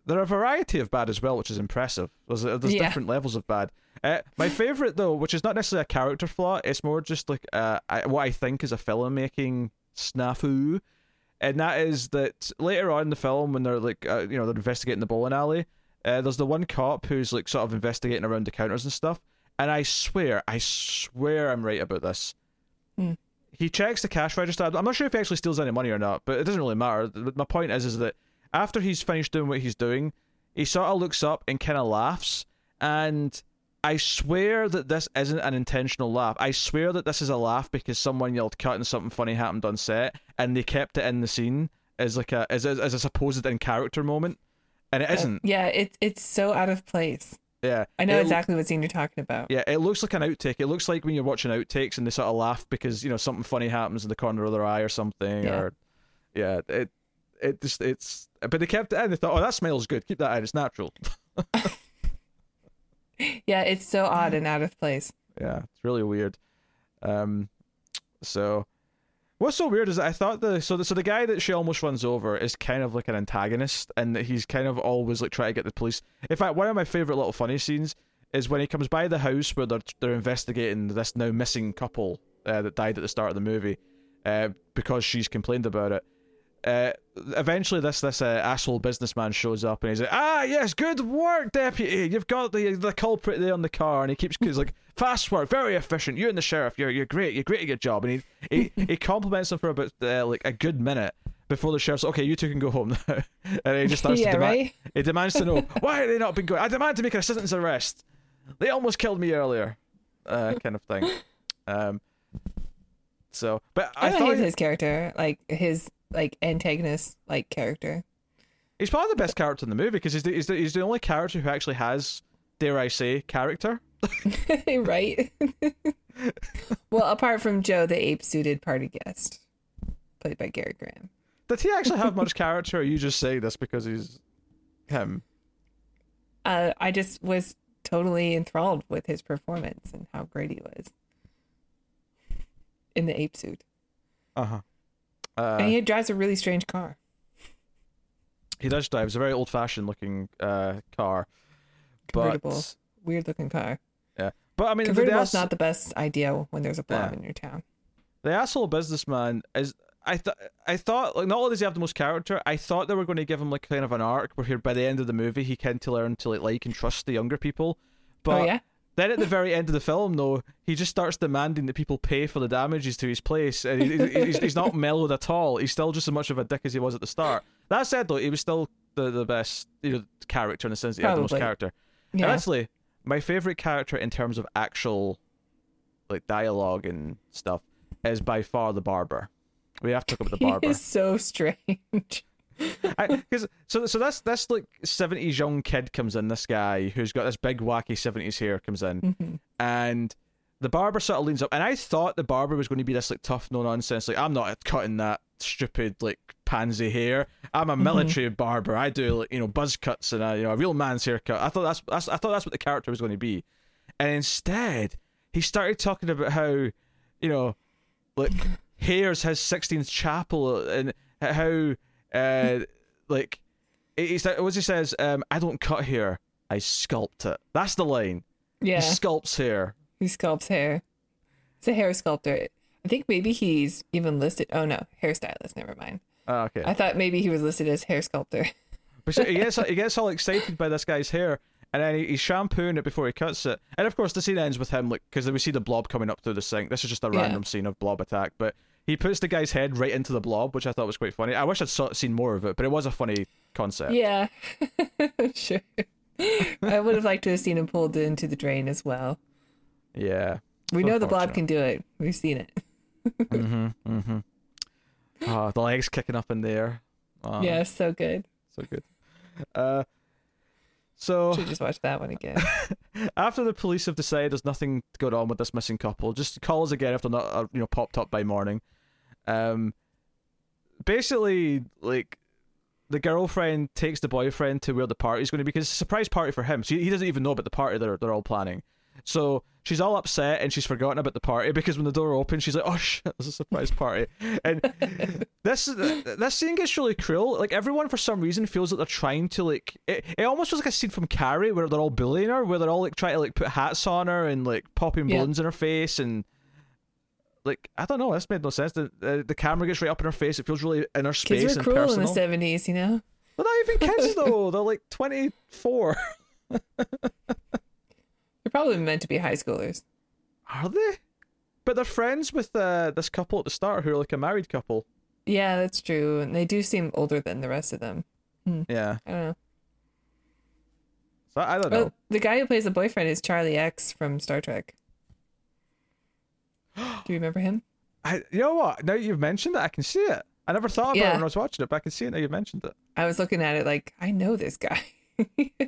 There are a variety of bad as well, which is impressive. There's, there's Yeah. different levels of bad. Uh, my favorite though, which is not necessarily a character flaw, it's more just like uh, I, what I think is a filmmaking snafu, and that is that later on in the film when they're like uh, you know they're investigating the bowling alley, uh, there's the one cop who's like sort of investigating around the counters and stuff, and I swear, I swear I'm right about this. Hmm. He checks the cash register. I'm not sure if he actually steals any money or not, but it doesn't really matter. My point is, is that after he's finished doing what he's doing, he sort of looks up and kind of laughs. And I swear that this isn't an intentional laugh. I swear that this is a laugh because someone yelled cut and something funny happened on set, and they kept it in the scene as like a as as, as a supposed in character moment, and it isn't. Yeah, it, it's so out of place. Yeah, I know It- exactly what scene you're talking about. Yeah, it looks like an outtake. It looks like when you're watching outtakes and they sort of laugh because you know something funny happens in the corner of their eye or something, Yeah. or yeah, it it just it's. But they kept it in. They thought, oh, that smells good. Keep that in. It's natural. (laughs) Yeah, it's so odd and out of place. yeah, it's really weird. Um, so what's so weird is that I thought the so the, so the guy that she almost runs over is kind of like an antagonist, and he's kind of always like trying to get the police. In fact, one of my favorite little funny scenes is when he comes by the house where they're they're investigating this now missing couple uh, that died at the start of the movie, uh, because she's complained about it. Uh, eventually, this this uh, asshole businessman shows up and he's like, "Ah, yes, good work, deputy. You've got the the culprit there on the car." And he keeps he's like, "Fast work, very efficient. You and the sheriff, you're you're great. You're great at your job." And he he, (laughs) he compliments him for about uh, like a good minute before the sheriff's okay. You two can go home now, (laughs) and he just starts Yeah, to demand. right? He demands to know (laughs) why have they not been going. I demand to make an citizen's arrest. They almost killed me earlier, uh, kind of thing. Um. So, but I, I, thought his character, like his like antagonist like character. He's probably the best character in the movie because he's the, he's, the, he's the only character who actually has, dare I say, character. (laughs) right? (laughs) well, apart from Joe, the ape suited party guest, played by Gary Graham. Does he actually have much (laughs) character, or you just say this because he's him? Uh, I just was totally enthralled with his performance and how great he was in the ape suit. Uh-huh. Uh and he drives a really strange car. He does drive. It's a very old-fashioned looking uh, car. Convertible. But Weird looking car. Yeah, but I mean, the, the, Convertible's ass- not the best idea when there's a blob Yeah. in your town. the asshole businessman is. I thought I thought like not only does he have the most character, I thought they were going to give him like kind of an arc where here by the end of the movie he can to learn to like like and trust the younger people. But oh yeah, Then at the (laughs) very end of the film, though, he just starts demanding that people pay for the damages to his place. And he, he- he's, he's not (laughs) mellowed at all. He's still just as much of a dick as he was at the start. That said, though, he was still the, the best you know, character in the sense that he had the most character. And yeah. actually, my favorite character in terms of actual like dialogue and stuff is by far the barber. We have to talk about the (laughs) barber. is so strange. Because so so this this like seventies young kid comes in. This guy who's got this big wacky seventies hair comes in, Mhm. and the barber sort of leans up. And I thought the barber was going to be this like tough, no nonsense. Like I'm not cutting that stupid like pansy hair. I'm a military barber. I do like you know buzz cuts and a, you know a real man's haircut. I thought that's, that's I thought that's what the character was going to be, and instead he started talking about how you know like (laughs) Hares has Sistine Chapel and how uh (laughs) like he's like what he says um I don't cut hair I sculpt it that's the line Yeah, he sculpts hair he sculpts hair. He's a hair sculptor. I think maybe he's even listed. Oh no, hairstylist. Never mind. oh, okay I thought maybe he was listed as hair sculptor. (laughs) but so he gets he gets (laughs) all excited by this guy's hair and then he, he's shampooing it before he cuts it and of course the scene ends with him like because we see the blob coming up through the sink this is just a Yeah. random scene of blob attack but he puts the guy's head right into the blob which I thought was quite funny I wish I'd seen more of it but it was a funny concept Yeah, (laughs) sure. I would have liked to have seen him pulled into the drain as well. Yeah. We know the blob can do it. We've seen it. Mm-hmm. Mm-hmm. Oh, the legs kicking up in the air. Oh, yeah, so good. So good. Uh, so Should just watch that one again. (laughs) after the police have decided there's nothing going on with this missing couple, just call us again if they're not, uh, you know, popped up by morning. Um, basically, like the girlfriend takes the boyfriend to where the party's going to be because it's a surprise party for him. So he doesn't even know about the party they're they're all planning. So she's all upset and she's forgotten about the party because when the door opens, she's like, "Oh shit, there's a surprise party!" And (laughs) this this scene gets really cruel. Like everyone, for some reason, feels like they're trying to like. It, it almost feels like a scene from Carrie where they're all bullying her, where they're all like trying to like put hats on her and like popping Yeah. balloons in her face and. Like I don't know, this made no sense. The, the the camera gets right up in her face. It feels really inner space Kids were cruel personal. in the seventies, you know. They're not even kids (laughs) though. They're like twenty four. (laughs) They're probably meant to be high schoolers. Are they? But they're friends with uh, this couple at the start who are like a married couple. Yeah, that's true. And they do seem older than the rest of them. Yeah. I don't know. So I don't know. Oh, the guy who plays the boyfriend is Charlie X from Star Trek. (gasps) Do you remember him? I, you know what? Now you've mentioned it, I can see it. I never thought about it when I was watching it, but I can see it now you've mentioned it. I was looking at it like I know this guy. (laughs)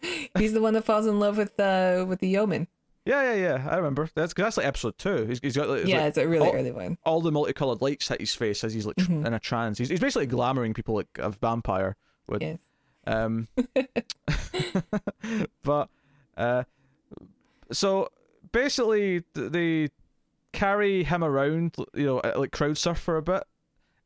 (laughs) He's the one that falls in love with uh with the yeoman. Yeah, yeah, yeah. I remember. That's 'cause that's like episode two. He's, he's got like, yeah, like it's a really all, early one. all the multicolored lights hit his face as he's like Mhm. in a trance. He's, he's basically glamoring people like a vampire would. Yes. Um, (laughs) (laughs) but uh, so basically, they carry him around, you know, like crowd surf for a bit,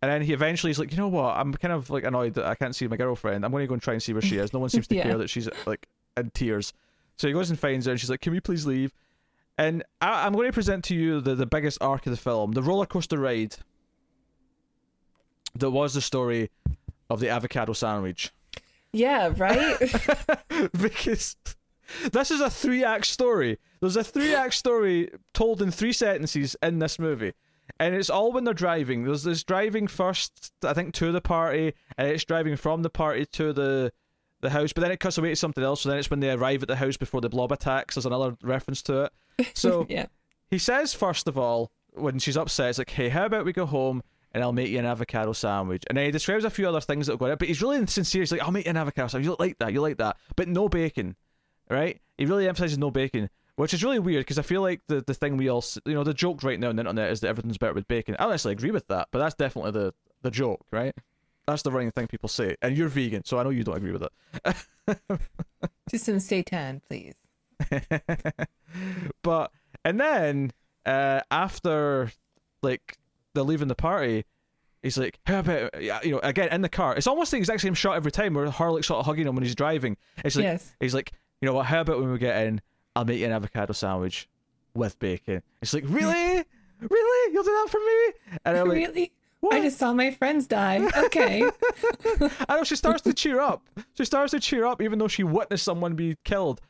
and then he eventually is like, you know what? I'm kind of like annoyed that I can't see my girlfriend. I'm going to go and try and see where she is. No one seems to (laughs) Yeah. care that she's like in tears. So he goes and finds her, and she's like, "Can we please leave?" And I- I'm going to present to you the, the biggest arc of the film, the roller coaster ride. That was the story of the avocado sandwich Yeah, right? (laughs) because this is a three act story. There's a three act story told in three sentences in this movie. And it's all when they're driving. There's this driving first, I think, to the party, and it's driving from the party to the the house, but then it cuts away to something else, so then it's when they arrive at the house before the blob attacks. There's another reference to it. So (laughs) yeah. he says, first of all, when she's upset, it's like, hey, how about we go home and I'll make you an avocado sandwich? And then he describes a few other things that go in it, but he's really sincere. He's like, I'll make you an avocado sandwich. You like that, you like that. But no bacon, right? He really emphasizes no bacon, which is really weird because I feel like the, the thing we all, you know, the joke right now on the internet is that everything's better with bacon. I don't agree with that, but that's definitely the, the joke, right? That's the running thing people say. And you're vegan, so I know you don't agree with it. (laughs) Just some seitan, please. (laughs) but and then uh, after like they're leaving the party, he's like, "How about you know?" Again in the car, it's almost the exact same shot every time where her sort of hugging him when he's driving. It's like Yes. he's like, "You know what? How about when we get in, I'll make you an avocado sandwich with bacon." It's like, really, really, you'll do that for me? And I'm like, really? What? I just saw my friends die. Okay. (laughs) I know she starts to cheer up. She starts to cheer up even though she witnessed someone be killed.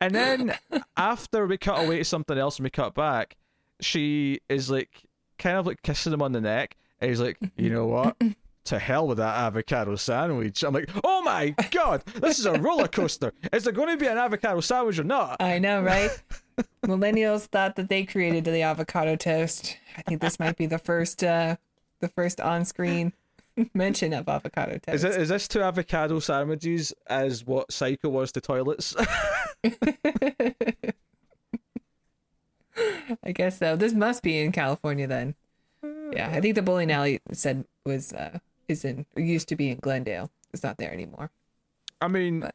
And then (laughs) after we cut away to something else and we cut back, she is like kind of like kissing him on the neck. And he's like, you know what? (laughs) To hell with that avocado sandwich. I'm like, oh my god, this is a roller coaster. Is there going to be an avocado sandwich or not? I know, right? (laughs) Millennials thought that they created the avocado toast. I think this might be the first uh the first on-screen (laughs) mention of avocado toast. Is it is this to avocado sandwiches as what Psycho was to toilets? (laughs) I guess so. This must be in California then. Yeah, I think the bowling alley said was uh is in used to be in Glendale. It's not there anymore. I mean, But-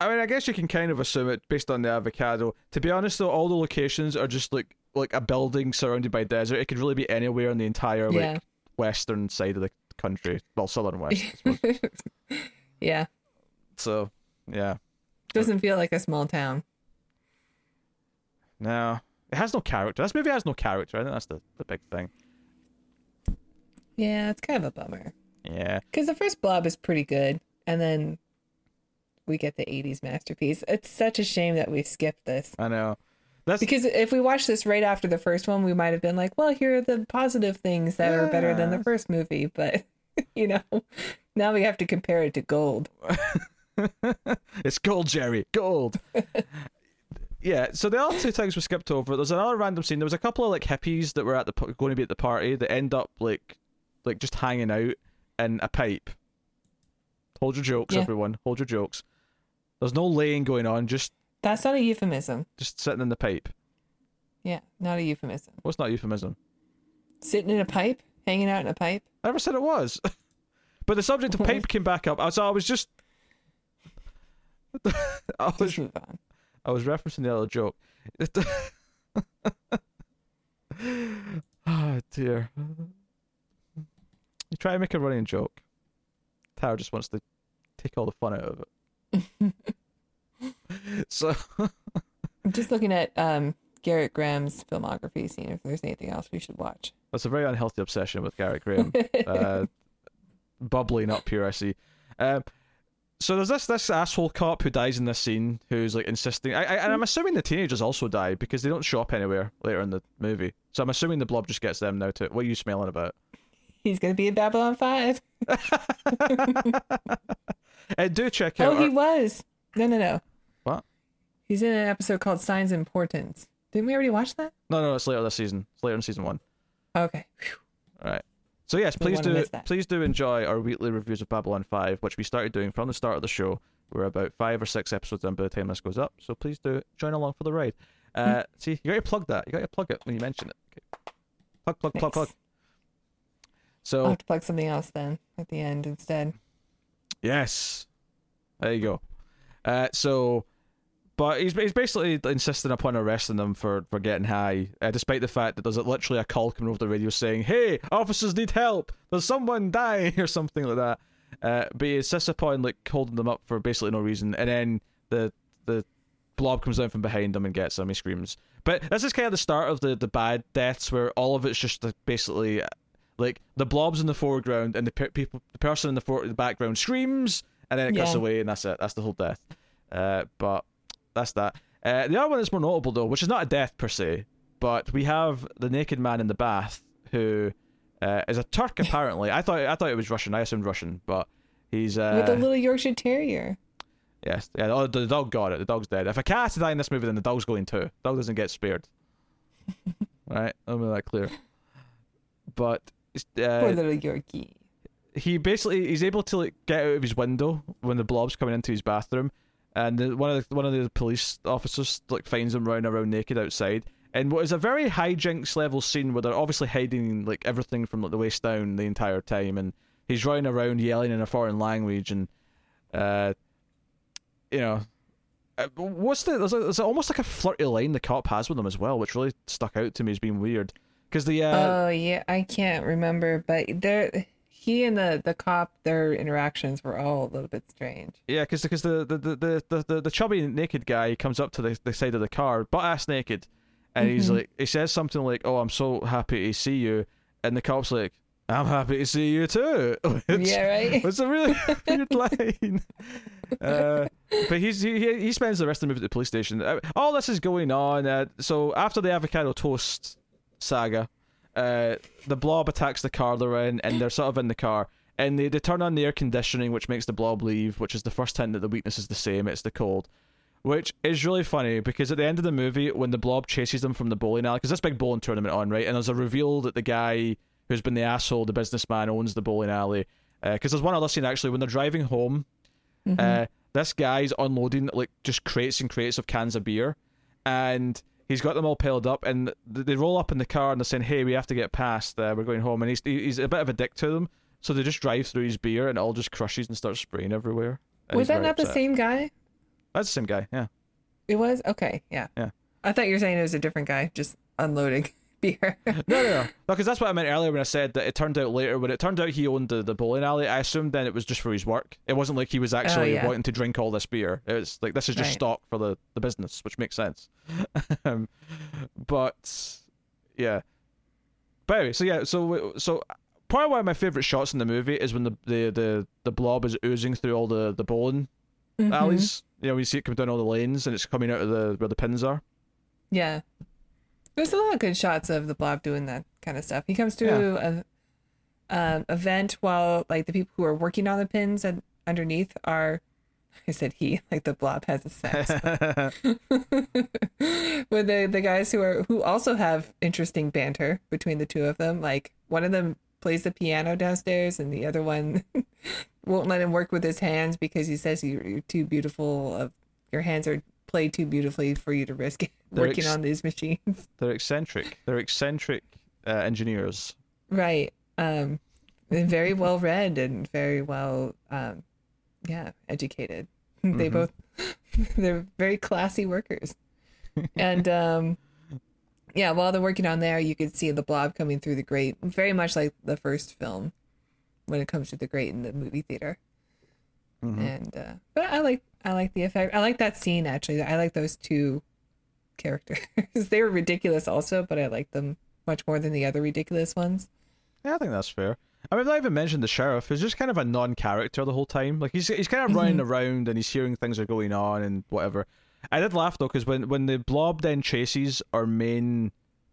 I mean, I guess you can kind of assume it based on the avocado. To be honest, though, all the locations are just like like a building surrounded by desert. It could really be anywhere in the entire like Yeah. western side of the country, well, southern west. (laughs) Yeah. so, yeah, Doesn't feel like a small town. no, it has no character. This movie has no character. I think that's the the big thing. Yeah, it's kind of a bummer. Yeah, Because the first blob is pretty good, and then we get the 80s masterpiece. It's such a shame that we skipped this. I know. That's Because if we watched this right after the first one, we might have been like, well, here are the positive things that are better than the first movie. But, (laughs) you know, now we have to compare it to Gold. (laughs) it's gold, Jerry, gold. (laughs) yeah. So the other two things we skipped over. There's another random scene. There was a couple of like hippies that were at the going to be at the party that end up like like just hanging out in a pipe. Hold your jokes, Yeah. everyone. Hold your jokes. There's no laying going on. Just That's not a euphemism. just sitting in the pipe. Yeah, not a euphemism. What's not euphemism? Sitting in a pipe, hanging out in a pipe. I never said it was. (laughs) but the subject of pipe (laughs) came back up. So I was just. (laughs) I was Just move on. I was referencing the other joke. oh dear. You try to make a running joke. Tara just wants to take all the fun out of it. (laughs) so I'm just looking at um, Gerrit Graham's filmography, seeing if there's anything else we should watch. that's a very unhealthy obsession with Garrett Graham. (laughs) uh, bubbling up here, I see. Um, so there's this this asshole cop who dies in this scene who's like insisting, I, I, and I'm assuming the teenagers also die because they don't show up anywhere later in the movie. So I'm assuming the blob just gets them now too. What are you smelling about? He's going to be in Babylon 5. (laughs) And do check out. Oh, he was. No, no, no. What? He's in an episode called Signs and Portents. Didn't we already watch that? No, no, it's later this season. It's later in season one. Okay. Phew. All right. So yes, please do please do enjoy our weekly reviews of Babylon Five, which we started doing from the start of the show. We're about five or six episodes in by the time this goes up, so please do join along for the ride. Uh, see, you got to plug that. You got to plug it when you mention it. Okay. Plug, plug, plug, plug. So I'll have to plug something else then at the end instead. Yes. There you go. Uh, so, but he's he's basically insisting upon arresting them for, for getting high, uh, despite the fact that there's literally a call coming over the radio saying, "Hey, officers need help. There's someone dying," (laughs) or something like that. Uh, but he insists upon like holding them up for basically no reason, and then the the blob comes down from behind him and gets him. He screams. But this is kind of the start of the the bad deaths, where all of it's just basically like the blob's in the foreground and the pe- people the person in the, for- the background screams and then it cuts Yeah. away and that's it. That's the whole death. Uh, but that's that. Uh, the other one that's more notable though which is not a death per se but we have the naked man in the bath who uh, is a Turk (laughs) apparently. I thought I thought it was Russian. I assumed Russian but he's uh, With a little Yorkshire Terrier. yes. Yeah oh, the dog got it. The dog's dead. If a cat has to die in this movie then the dog's going too. Dog doesn't get spared. (laughs) Right? Let me make that clear. But uh, Poor little Yorkie. he basically he's able to like get out of his window when the blob's coming into his bathroom, and the, one of the, one of the police officers like finds him running around naked outside. And what is a very high hijinks level scene where they're obviously hiding like everything from like the waist down the entire time, and he's running around yelling in a foreign language, and uh, you know. uh, What's the there's, a, there's almost like a flirty line the cop has with him as well, which really stuck out to me as being weird. Because the uh, oh yeah, I can't remember, but there, he and the the cop, their interactions were all a little bit strange. Yeah, because because the the, the, the, the, the chubby naked guy comes up to the, the side of the car, butt ass naked, and he's Mhm. like, he says something like, "Oh, I'm so happy to see you," and the cop's like, "I'm happy to see you too." (laughs) Which, yeah, right. It's a really (laughs) weird line. (laughs) Uh, but he's he, he he spends the rest of the movie at the police station. Uh, all this is going on. Uh, so after the avocado toast saga, uh, the blob attacks the car they're in, and they're sort of in the car. And they, they turn on the air conditioning, which makes the blob leave, which is the first hint that the weakness is the same. It's the cold. Which is really funny because at the end of the movie, when the blob chases them from the bowling alley, because this big bowling tournament on, right? And there's a reveal that the guy who's been the asshole, the businessman, owns the bowling alley. Because there's one other scene actually when they're driving home, Mm-hmm. uh, this guy's unloading like just crates and crates of cans of beer, and he's got them all piled up, and th- they roll up in the car and they're saying, "Hey, we have to get past. Uh, we're going home." And he's he's a bit of a dick to them, so they just drive through his beer, and it all just crushes and starts spraying everywhere. Was that not the same guy? That's the same guy. Yeah. It was okay. Yeah. Yeah. I thought you were saying it was a different guy, just unloading (laughs) beer. No, no, no. Because that's what I meant earlier when I said that it turned out later. When it turned out he owned the, the bowling alley, I assumed then it was just for his work. It wasn't like he was actually yeah. wanting to drink all this beer. It was like this is just Right. stock for the, the business, which makes sense. (laughs) um, but yeah. But anyway, so yeah, so so probably one of my favorite shots in the movie is when the the the, the blob is oozing through all the the bowling Mhm. alleys. You know, we see it come down all the lanes and it's coming out of the where the pins are. Yeah. There's a lot of good shots of the blob doing that kind of stuff. He comes to a um, event while like the people who are working on the pins and underneath are I said he, (laughs) like the blob has a sex. With (laughs) (laughs) the the guys who are who also have interesting banter between the two of them. Like one of them plays the piano downstairs, and the other one won't let him work with his hands because he says you're, you're too beautiful. Of your hands are played too beautifully for you to risk They're working ex- on these machines. (laughs) They're eccentric. They're eccentric uh, engineers. Right. Um, very well read and very well, um, yeah, educated. (laughs) They Mhm. both, (laughs) they're very classy workers. and um, yeah, while they're working on there, you can see the blob coming through the grate, very much like the first film when it comes to the grate in the movie theater. Mhm. And uh, but I like I like the effect. I like that scene actually. I like those two characters. (laughs) they were ridiculous also, but I like them much more than the other ridiculous ones. Yeah, I think that's fair. I mean, I've not even mentioned the sheriff. He's just kind of a non-character the whole time. Like he's he's kind of running around and he's hearing things are going on and whatever. I did laugh though because when when the blob then chases our main,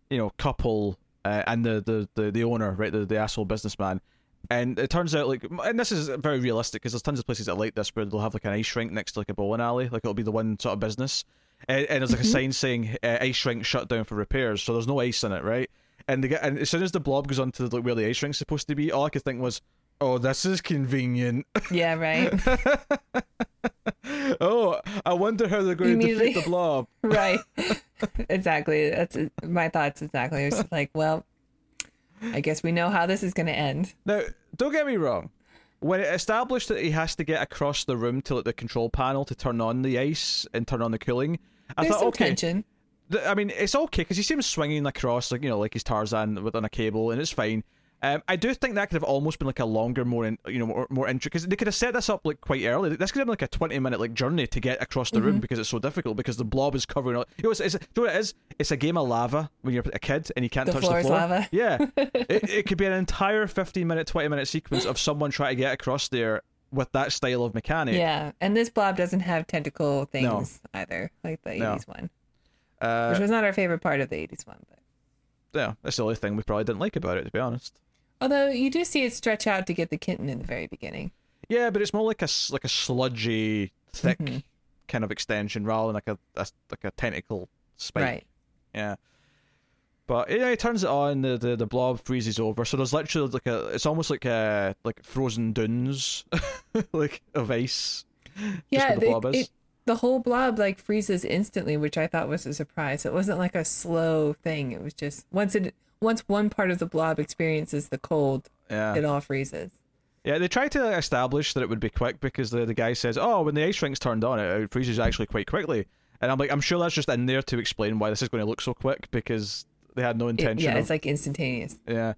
you know, couple uh, and the, the the the owner, right, the the asshole businessman, and it turns out like, and this is very realistic because there's tons of places that like this where they'll have like an ice rink next to like a bowling alley, like it'll be the one sort of business, and, and there's like a sign saying uh, ice rink shut down for repairs, so there's no ice in it, right? And they get, and as soon as the blob goes onto like where the ice rink's supposed to be, all I could think was, "Oh, this is convenient." Yeah, right. (laughs) oh, I wonder how they're going to defeat the blob. (laughs) right. (laughs) exactly. That's my thoughts exactly. It's like, well, I guess we know how this is going to end. Now, don't get me wrong. When it established that he has to get across the room to like, the control panel to turn on the ice and turn on the cooling, I There's thought, okay, tension. th- I mean, it's okay because he seems swinging across, like you know, like he's Tarzan with on a cable, and it's fine. Um, I do think that could have almost been like a longer, more in, you know, more, more intricate. Because they could have set this up like quite early. This could have been like a twenty-minute like journey to get across the room because it's so difficult. Because the blob is covering. All, you know, it's, you know what it is? It's a game of lava when you're a kid and you can't The touch floor the is floor. lava. Yeah, (laughs) it, it could be an entire fifteen-minute, twenty-minute sequence of someone trying to get across there with that style of mechanic. Yeah. And this blob doesn't have tentacle things either, like the No. 80s one, Uh, which was not our favorite part of the 80s one. But yeah, that's the only thing we probably didn't like about it, to be honest. Although you do see it stretch out to get the kitten in the very beginning. Yeah, but it's more like a like a sludgy, thick Mhm. kind of extension rather than like a, a like a tentacle spike. Right. Yeah. But yeah, he turns it on. The, the the blob freezes over. So there's literally like a. It's almost like a like frozen dunes, (laughs) like of ice. Yeah, the it, the whole blob like freezes instantly, which I thought was a surprise. It wasn't like a slow thing. It was just once it once one part of the blob experiences the cold, Yeah. it all freezes. Yeah, they tried to establish that it would be quick because the, the guy says, "Oh, when the ice rink's turned on, it, it freezes actually quite quickly." And I'm like, I'm sure that's just in there to explain why this is going to look so quick because they had no It- intention. yeah, of, it's like instantaneous. yeah.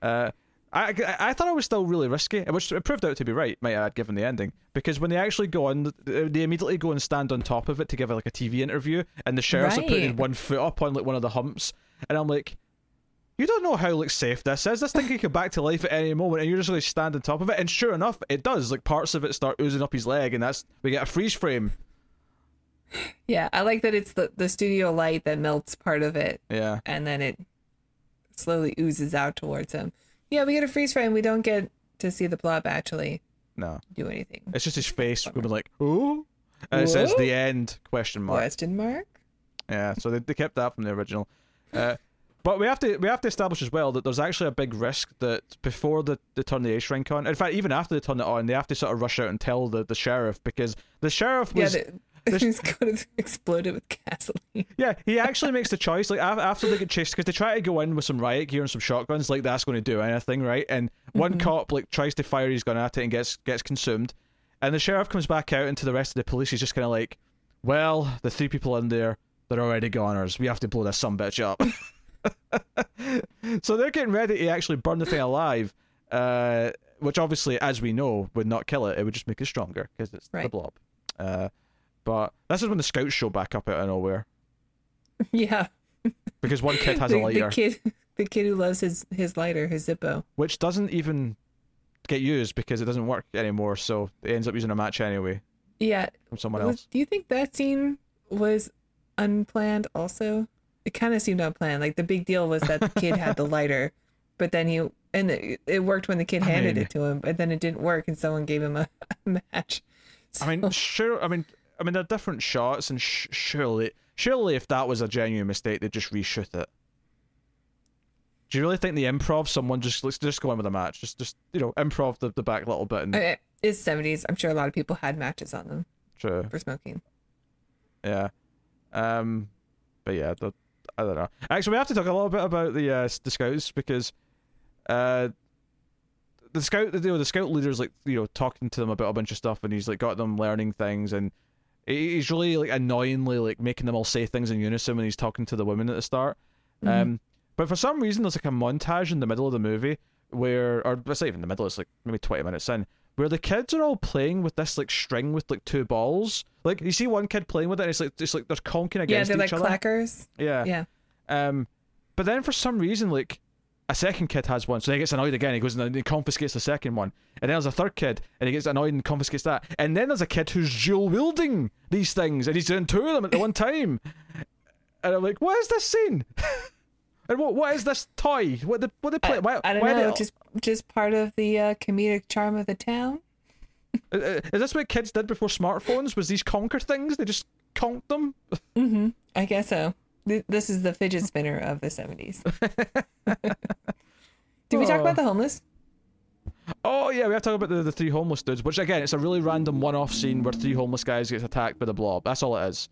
Uh, I, I I thought it was still really risky, which it proved out to be right, might I add, given the ending. Because when they actually go on, they immediately go and stand on top of it to give it like a TV interview, and the sheriffs are putting one foot up on like one of the humps, and I'm like, you don't know how like safe this is. This thing can come back to life at any moment, and you're just going to stand on top of it. And sure enough, it does. Like parts of it start oozing up his leg, and that's we get a freeze frame. Yeah, I like that it's the the studio light that melts part of it, Yeah, and then it slowly oozes out towards him. Yeah, we get a freeze frame. We don't get to see the blob actually no, do anything. it's just his face going like, oh, and it says the end question mark. Question mark? Yeah, so they, they kept that from the original. Uh, but we have to we have to establish as well that there's actually a big risk that before the, they turn the ice rink on, in fact, even after they turn it on, they have to sort of rush out and tell the, the sheriff because the sheriff was yeah, the, (laughs) he's going to explode it with gasoline. (laughs) yeah he actually makes the choice like after they get chased because they try to go in with some riot gear and some shotguns like that's going to do anything right? And one mm-hmm. cop like tries to fire his gun at it and gets gets consumed. And the sheriff comes back out and to the rest of the police he's just kind of like well the three people in there they're already goners. We have to blow this some bitch up (laughs) (laughs) so they're getting ready to actually burn the thing alive uh, which obviously as we know would not kill it it would just make it stronger because it's the blob uh, but this is when the scouts show back up out of nowhere (laughs) yeah, because one kid has the, a lighter the kid, the kid who loves his his lighter, his Zippo. which doesn't even get used because it doesn't work anymore. So it ends up using a match anyway Yeah, from someone else. do you think that scene was unplanned? Also, it kind of seemed unplanned. Like the big deal was that the kid had the lighter, but then he and it, it worked when the kid I handed mean- it to him, but then it didn't work, and someone gave him a, (laughs) a match. I mean, sure. I mean, I mean, they're different shots, and sh- surely, surely, if that was a genuine mistake, they'd just reshoot it. Do you really think the improv? Someone just let's just go in with a match, just just you know, improv the, the back little bit and I mean, it's seventies. I'm sure a lot of people had matches on them True. for smoking. Yeah. Um, but yeah, the, I don't know. Actually, we have to talk a little bit about the uh, the scouts because uh, the scout, you know, the scout leader's like you know talking to them about a bunch of stuff, and he's like got them learning things, and he's really like annoyingly like making them all say things in unison when he's talking to the women at the start. Um, but for some reason, there's like a montage in the middle of the movie where, or let's say even in the middle, it's like maybe 20 minutes in, where the kids are all playing with this like string with like two balls. Like you see one kid playing with it, and it's like it's like they're conking against each other. Yeah, they're like other. clackers. Yeah. Yeah. Um, but then for some reason, like a second kid has one, so he gets annoyed again. He goes and he confiscates the second one, and then there's a third kid, and he gets annoyed and confiscates that. And then there's a kid who's dual wielding these things, and he's doing two of them at the one time. (laughs) And I'm like, what is this scene? (laughs) and what what is this toy? What the what they play? I, why, I don't why know. They, Just just part of the uh, comedic charm of the town. uh, uh, is this what kids did before smartphones? Was these conquer things? They just conked them. Mm-hmm. I guess so. Th- This is the fidget spinner of the 70s. (laughs) Did we talk Oh. about the homeless? Oh yeah, we have to talk about the, the three homeless dudes, which again, it's a really random one-off scene where three homeless guys get attacked by the blob. That's all it is.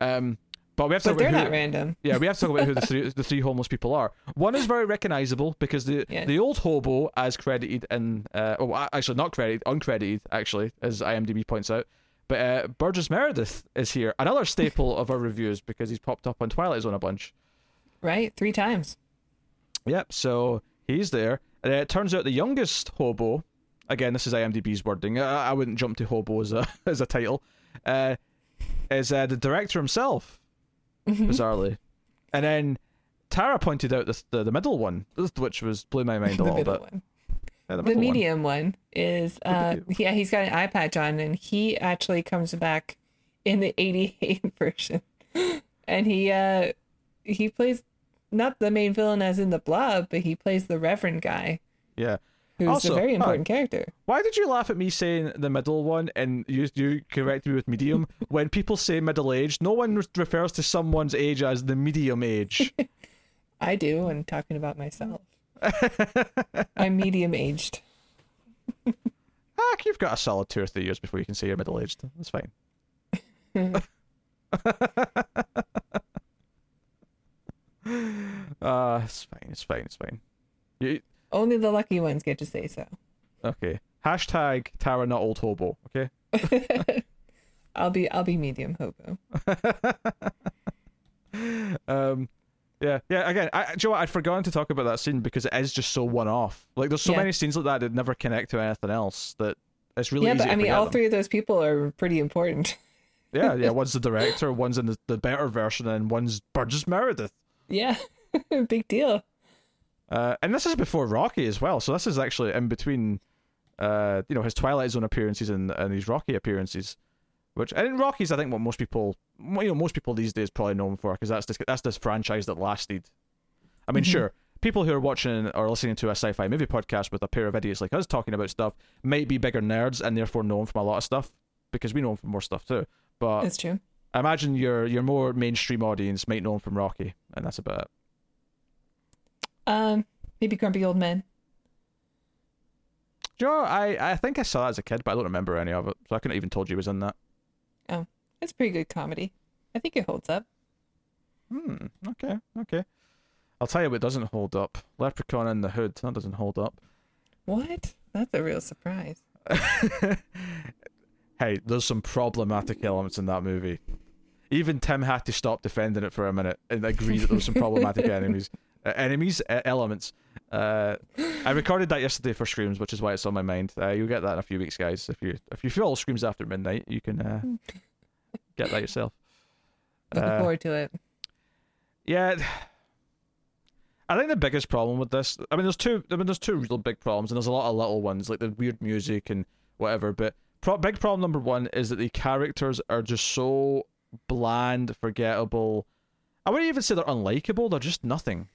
Um, but we have to But talk they're about not who, random. (laughs) yeah, we have to talk about who the three (laughs) the three homeless people are. One is very recognizable because the Yeah. the old hobo, as credited in, uh, oh, actually not credited, uncredited actually, as IMDb points out. But uh, Burgess Meredith is here, another staple of our reviews because he's popped up on Twilight Zone a bunch. Right? Three times. Yep, so he's there. And it turns out the youngest hobo, again, this is IMDb's wording. I, I wouldn't jump to hobo as a (laughs) as a title. Uh, is uh, the director himself, bizarrely. And then Tara pointed out the the, the middle one, which was blew my mind a (laughs) the little bit. one. Yeah, The one. medium one is, uh, yeah, he's got an eye patch on, and he actually comes back in the 88 (laughs) version. And he, uh, he plays not the main villain as in the blob, but he plays the reverend guy, Yeah. Who's Also, a very important character. Why did you laugh at me saying the middle one and you you correct me with medium? (laughs) when people say middle age, no one re- refers to someone's age as the medium age. (laughs) I do when talking about myself. (laughs) I'm medium aged. Ah, you've got a solid two or three years before you can say you're middle aged. That's fine. uh, it's fine. It's fine. It's fine. You, Only the lucky ones get to say so. okay. Hashtag Tara not old hobo. Okay. (laughs) I'll be I'll be medium hobo. (laughs) Um. Yeah. Yeah. Again, I, do you know what? I'd forgotten to talk about that scene because it is just so one off. Like, there's so Yeah. many scenes like that that never connect to anything else that it's really yeah, easy but I mean, all them. three of those people are pretty important. (laughs) Yeah. Yeah. One's the director. One's in the, the better version, and one's Burgess Meredith. Yeah, big deal. Uh, and this is before Rocky as well, so this is actually in between, uh, you know, his Twilight Zone appearances and, and his Rocky appearances, which and Rocky's I think what most people, you know, most people these days probably know him for because that's this that's this franchise that lasted. I mean, Mhm. sure, people who are watching or listening to a sci-fi movie podcast with a pair of idiots like us talking about stuff might be bigger nerds and therefore know him from a lot of stuff because we know him from more stuff too. But That's true. I imagine your your more mainstream audience might know him from Rocky, and that's about it. Um, maybe grumpy old men. Know, I, I think I saw that as a kid, but I don't remember any of it, so I couldn't even told you was in that. Oh, it's pretty good comedy. I think it holds up. Hmm. Okay. Okay. I'll tell you what doesn't hold up. Leprechaun in the Hood. That doesn't hold up. What? That's a real surprise. (laughs) hey, there's some problematic elements in that movie. Even Tim had to stop defending it for a minute and agree that there was some problematic (laughs) enemies, uh, enemies, uh, elements. Uh, I (gasps) recorded that yesterday for Screams, which is why it's on my mind. Uh, you'll get that in a few weeks, guys. If you if you feel Screams after midnight, you can uh, (laughs) get that yourself. Looking Uh, forward to it. Yeah. I think the biggest problem with this, I mean, there's two. I mean, there's two real big problems, and there's a lot of little ones like the weird music and whatever. But pro- big problem number one is that the characters are just so bland, forgettable. I wouldn't even say they're unlikable. They're just nothing.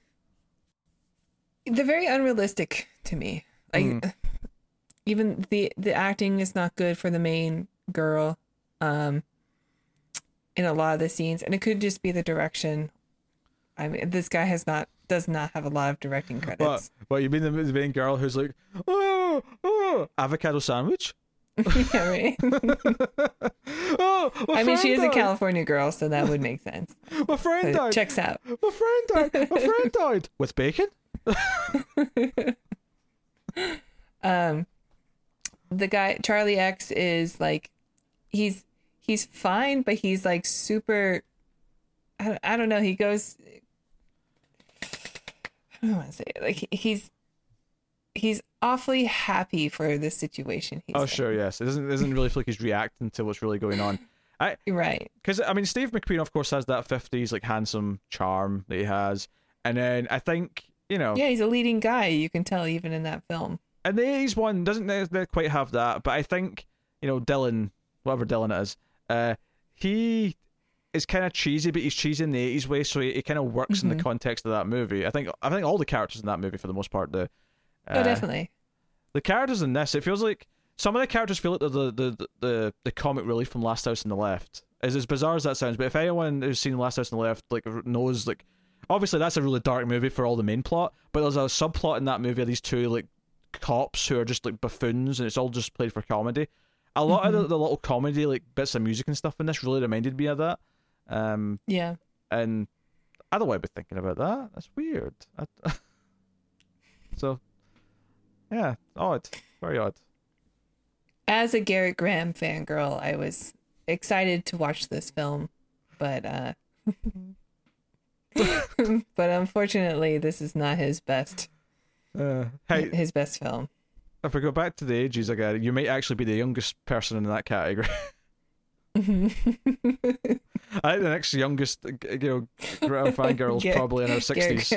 They're very unrealistic to me. Like Mhm. even the the acting is not good for the main girl um in a lot of the scenes and it could just be the direction i mean this guy has not does not have a lot of directing credits What? You mean the, main girl who's like, oh, oh, avocado sandwich? (laughs) yeah, right? (laughs) oh, i mean she friend is a california girl so that would make (laughs) sense My friend It died. checks out My friend died. My friend died with bacon. (laughs) um the guy charlie x is like he's he's fine but he's like super i, don't- I don't know he goes i don't want to say it like he's he's awfully happy for the situation he's Oh in. sure, yes. It doesn't it doesn't really feel like he's reacting to what's really going on. (laughs) You're right Because I mean, Steve McQueen, of course, has that fifties like handsome charm that he has, and then I think you know, yeah he's a leading guy you can tell even in that film and the eighties one doesn't ne- quite have that, but I think you know Dillon, whatever Dillon is, uh, he is kind of cheesy, but he's cheesy in the eighties way, so he, he kind of works in the context of that movie. I think I think all the characters in that movie, for the most part, do. oh Uh, definitely the characters in this, it feels like some of the characters feel like they're the the the, the comic relief from Last House on the Left. As as bizarre as that sounds, but if anyone who's seen Last House on the Left like knows like obviously that's a really dark movie for all the main plot, but there's a subplot in that movie of these two like cops who are just like buffoons and it's all just played for comedy. A lot of the, the little comedy like bits of music and stuff in this really reminded me of that. Um yeah and I don't want to be thinking about that. That's weird. I, (laughs) so yeah, odd. Very odd. as a Gerrit Graham fangirl, I was excited to watch this film, but uh (laughs) (laughs) but unfortunately this is not his best Uh, hey, his best film. if we go back to the ages again, you might actually be the youngest person in that category. (laughs) (laughs) I think the next youngest, uh, you know, Greta fangirl's Gar- probably in her sixties.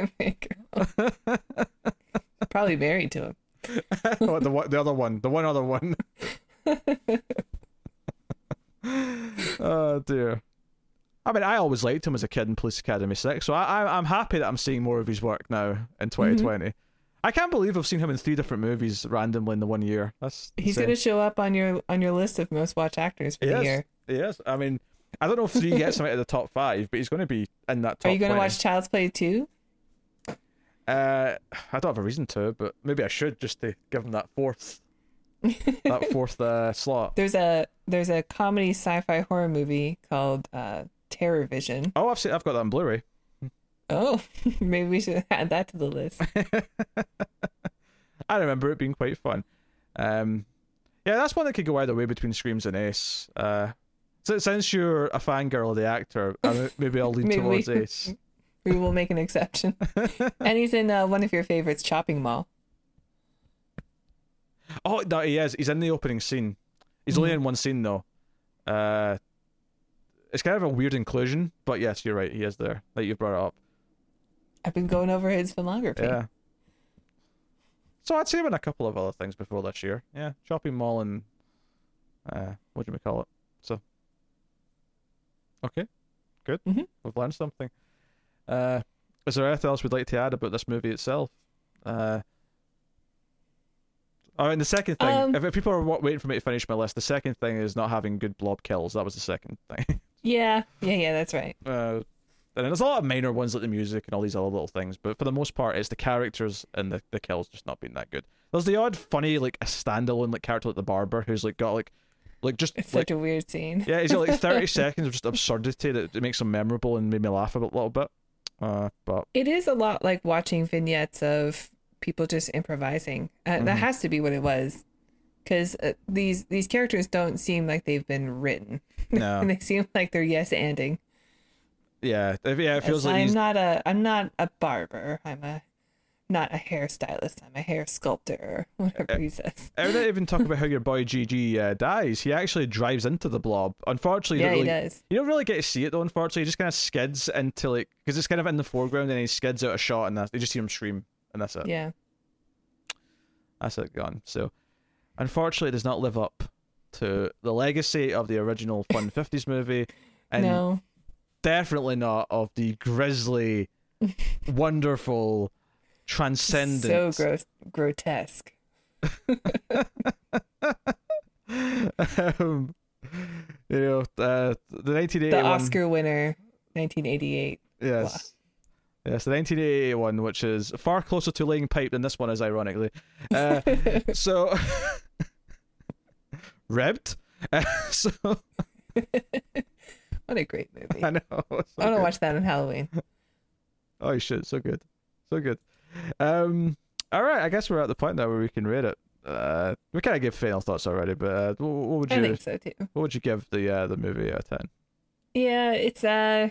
Probably married to him. what the one, the other one, the one other one. oh dear. I mean, I always liked him as a kid in Police Academy Six, so I, I I'm happy that I'm seeing more of his work now in 2020. I can't believe I've seen him in three different movies randomly in the one year. That's He's gonna show up on your on your list of most watched actors for the Yes. year. Yes, I mean, I don't know if three gets him out of the top five, but he's going to be in that top. Are you gonna watch Child's Play too? Uh, I don't have a reason to, but maybe I should just to give him that fourth, that (laughs) fourth uh, slot. There's a there's a comedy sci-fi horror movie called uh, TerrorVision. Oh, I've seen, I've got that on Blu-ray. Oh, (laughs) maybe we should add that to the list. (laughs) I remember it being quite fun. Um, yeah, that's one that could go either way between Screams and Ace. Uh, so since you're a fangirl of the actor, maybe I'll lean (laughs) Maybe we- towards Ace. We will make an exception. and he's in uh, one of your favorites, Chopping Mall. Oh, no, he is. He's in the opening scene. He's only in one scene though. Uh, it's kind of a weird inclusion, but yes, you're right. He is there. That you brought it up. I've been going over his filmography. Yeah. So I'd say him in a couple of other things before this year. Yeah, shopping mall and uh, what do we call it? So. Okay, good. Mhm. We've learned something. Uh, is there anything else we'd like to add about this movie itself? Uh. Oh, and the second thing, Um, if, if people are waiting for me to finish my list, the second thing is not having good blob kills. That was the second thing. (laughs) Yeah, yeah, yeah, that's right. uh, and there's a lot of minor ones like the music and all these other little things, but for the most part, it's the characters and the, the kills just not being that good. There's the odd funny like a standalone like character like the barber who's like got like like just It's like such a weird scene. yeah, he's got like (laughs) 30 seconds of just absurdity that, makes him memorable and made me laugh a little bit. Uh, but It is a lot like watching vignettes of people just improvising. Uh, Mm-hmm. That has to be what it was, because uh, these these characters don't seem like they've been written. (laughs) no, And they seem like they're yes anding. yeah, yeah, it feels As like I'm he's not a I'm not a barber. I'm a not a hairstylist. I'm a hair sculptor. Or (laughs) whatever he says. I didn't even talk about how (laughs) your boy GG uh, dies. He actually drives into the blob. Unfortunately, you Yeah, don't he really, does. You don't really get to see it though. Unfortunately, he just kind of skids into like because it's kind of in the foreground and he skids out a shot and that's, you just hear him scream and that's it. Yeah. That's it gone. So, unfortunately, it does not live up to the legacy of the original (laughs) Fun Fifties movie, and no. definitely not of the grisly, (laughs) wonderful, transcendent. So gross, grotesque. (laughs) um, you know, uh, the 1981 The Oscar winner, 1988. Yes. Yes, the 1988 one, which is far closer to laying pipe than this one is, ironically. Uh, so, ribbed. Uh, (laughs) so, What a great movie. I know. (laughs) I, so want to watch that on Halloween. Oh shit, so good, so good. Um, all right, I guess we're at the point now where we can rate it. Uh, we kind of give final thoughts already, but uh, what, would I you think so too. what would you give the uh, the movie out of ten? Yeah, it's uh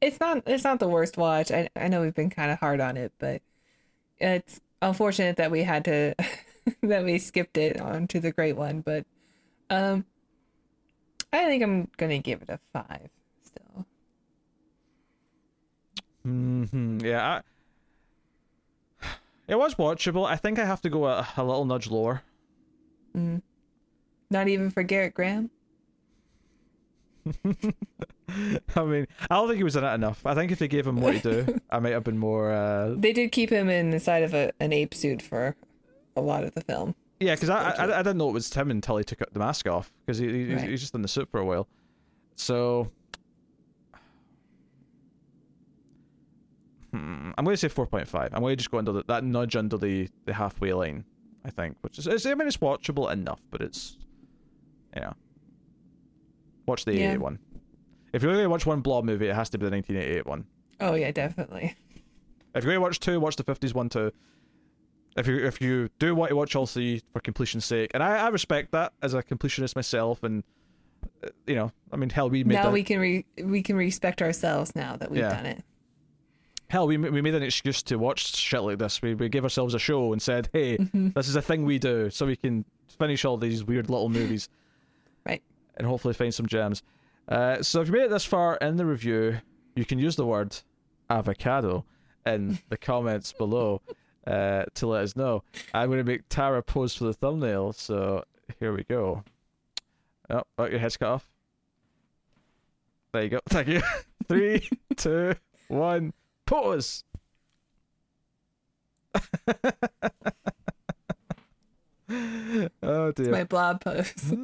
it's not it's not the worst watch. I I know we've been kind of hard on it, but it's unfortunate that we had to (laughs) that we skipped it on to the great one, but um I think I'm going to give it a 5 still. hmm Yeah, I, (sighs) it was watchable. I think I have to go a, a little nudge lower. Mm. Not even for Gerrit Graham? (laughs) I mean, I don't think he was in it enough. I think if they gave him what to do, I might have been more. Uh, (laughs) They did keep him inside of a, an ape suit for a lot of the film. Yeah, because I, I I didn't know it was him until he took the mask off because he, he Right. he's just in the suit for a while. So, hmm, I'm going to say four point five. I'm going to just go under the, that nudge under the, the halfway line. I think, which is it's, I mean it's watchable enough, but it's you know watch the Yeah. 88 one. If you're going to watch one Blob movie, it has to be the 1988 one. Oh yeah, definitely. If you're going to watch two, watch the 50s one too. If you if you do want to watch all three for completion's sake, and I, I respect that as a completionist myself, and uh, you know, I mean, hell, we made now that, we can re- we can respect ourselves now that we've Yeah. done it. hell we we made an excuse to watch shit like this. We we gave ourselves a show and said, hey, Mm-hmm. this is a thing we do, so we can finish all these weird little movies, (laughs) Right. and hopefully find some gems. Uh, so if you made it this far in the review, you can use the word avocado in the comments below (laughs) uh, to let us know. I'm going to make Tara pose for the thumbnail, so here we go. Oh, oh your head's cut off. There you go. (laughs) Thank you. Three, (laughs) two, one, pause. (laughs) oh dear. My blog post.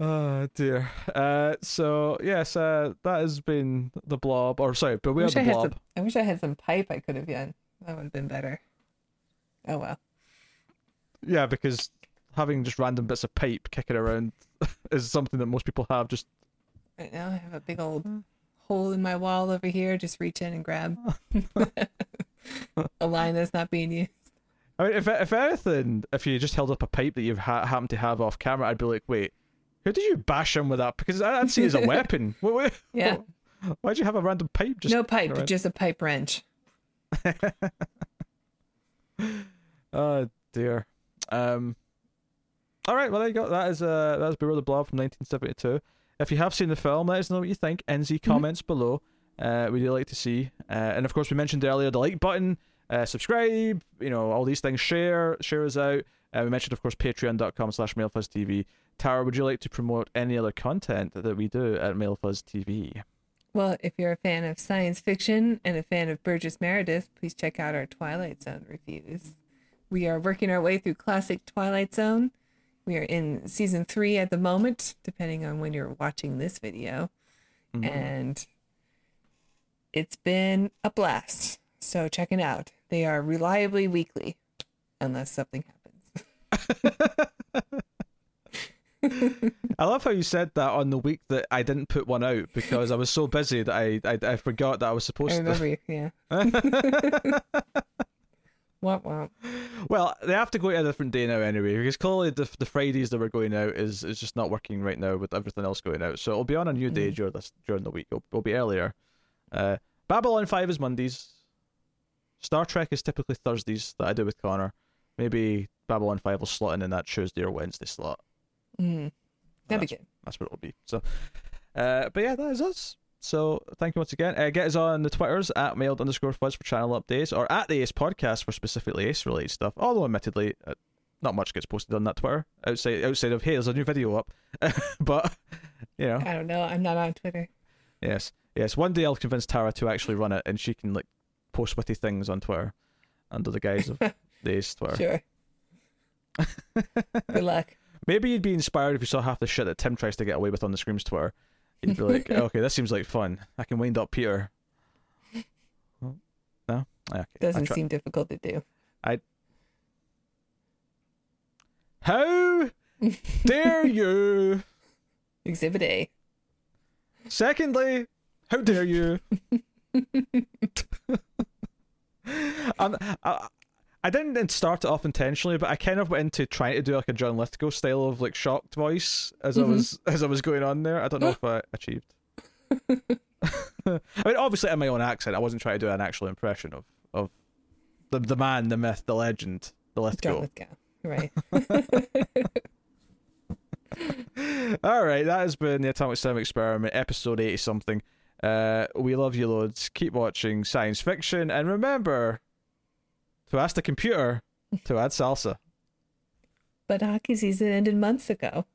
oh dear. Uh, so yes, uh, that has been the blob, or sorry, but we wish the I blob. some. I wish I had some pipe I could have done. That would have been better. Oh well. Yeah, because having just random bits of pipe kicking around (laughs) is something that most people have. Just Right now I have a big old hole in my wall over here. Just reach in and grab (laughs) a line that's not being used. I mean, if if anything, if you just held up a pipe that you ha- happen to have off camera, I'd be like, wait, who did you bash him with that? Because I'd see it as a (laughs) weapon. Yeah. Why'd you have a random pipe? Just no pipe, around? just a pipe wrench. (laughs) Oh dear. Um. All right. Well, there you go. That is uh that is Beware the Blob from 1972. If you have seen the film, let us know what you think. NZ comments below. Uh, we do like to see. Uh, and of course, we mentioned earlier the like button, uh, subscribe. You know all these things. Share, share us out. Uh, we mentioned, of course, Patreon.com/slash MildFuzzTV. Tara, would you like to promote any other content that we do at MildFuzz TV? Well, if you're a fan of science fiction and a fan of Burgess Meredith, please check out our Twilight Zone reviews. We are working our way through classic Twilight Zone. We are in season three at the moment, depending on when you're watching this video. And it's been a blast. So check it out. They are reliably weekly, unless something happens. (laughs) I love how you said that on the week that I didn't put one out because I was so busy that I I, I forgot that I was I supposed to. remember, you- yeah. (laughs) (laughs) Womp womp. Well, they have to go to a different day now anyway, because clearly the the Fridays that we're going out is is just not working right now with everything else going out. So it'll be on a new day during this during the week. It'll, it'll be earlier. Uh, Babylon Five is Mondays. Star Trek is typically Thursdays that I do with Connor. Maybe Babylon Five will slot in in that Tuesday or Wednesday slot. Mm. That'd be good. That's what it'll be. So, uh, but yeah, that is us. So thank you once again. Uh, get us on the Twitters at mild underscore fuzz for channel updates or at the Ace Podcast for specifically Ace related stuff. Although admittedly, uh, not much gets posted on that Twitter outside outside of hey, there's a new video up. (laughs) but you know, I don't know. I'm not on Twitter. yes, yes. One day I'll convince Tara to actually run it, and she can like post witty things on Twitter under the guise of (laughs) the Ace Twitter. Sure. Good luck. (laughs) Maybe you'd be inspired if you saw half the shit that Tim tries to get away with on the Screams Twitter. You'd be like, (laughs) okay, this seems like fun. I can wind up Peter. No? Okay. I Doesn't seem difficult to do. I. How (laughs) dare you? Exhibit A. Secondly, how dare you? um, I, I didn't start it off intentionally, but I kind of went into trying to do like a John Lithgow style of like shocked voice as I Mhm. was (laughs) as I was going on there. I don't know if I (gasps) achieved. (laughs) I mean, obviously, in my own accent, I wasn't trying to do an actual impression of of the the man, the myth, the legend, the John Lithgow. Lithgow. Right. (laughs) All right, that has been the Atomic Cinema Experiment, episode 80 something. Uh, we love you loads. Keep watching science fiction, and remember to ask the computer to add salsa. but hockey season ended months ago.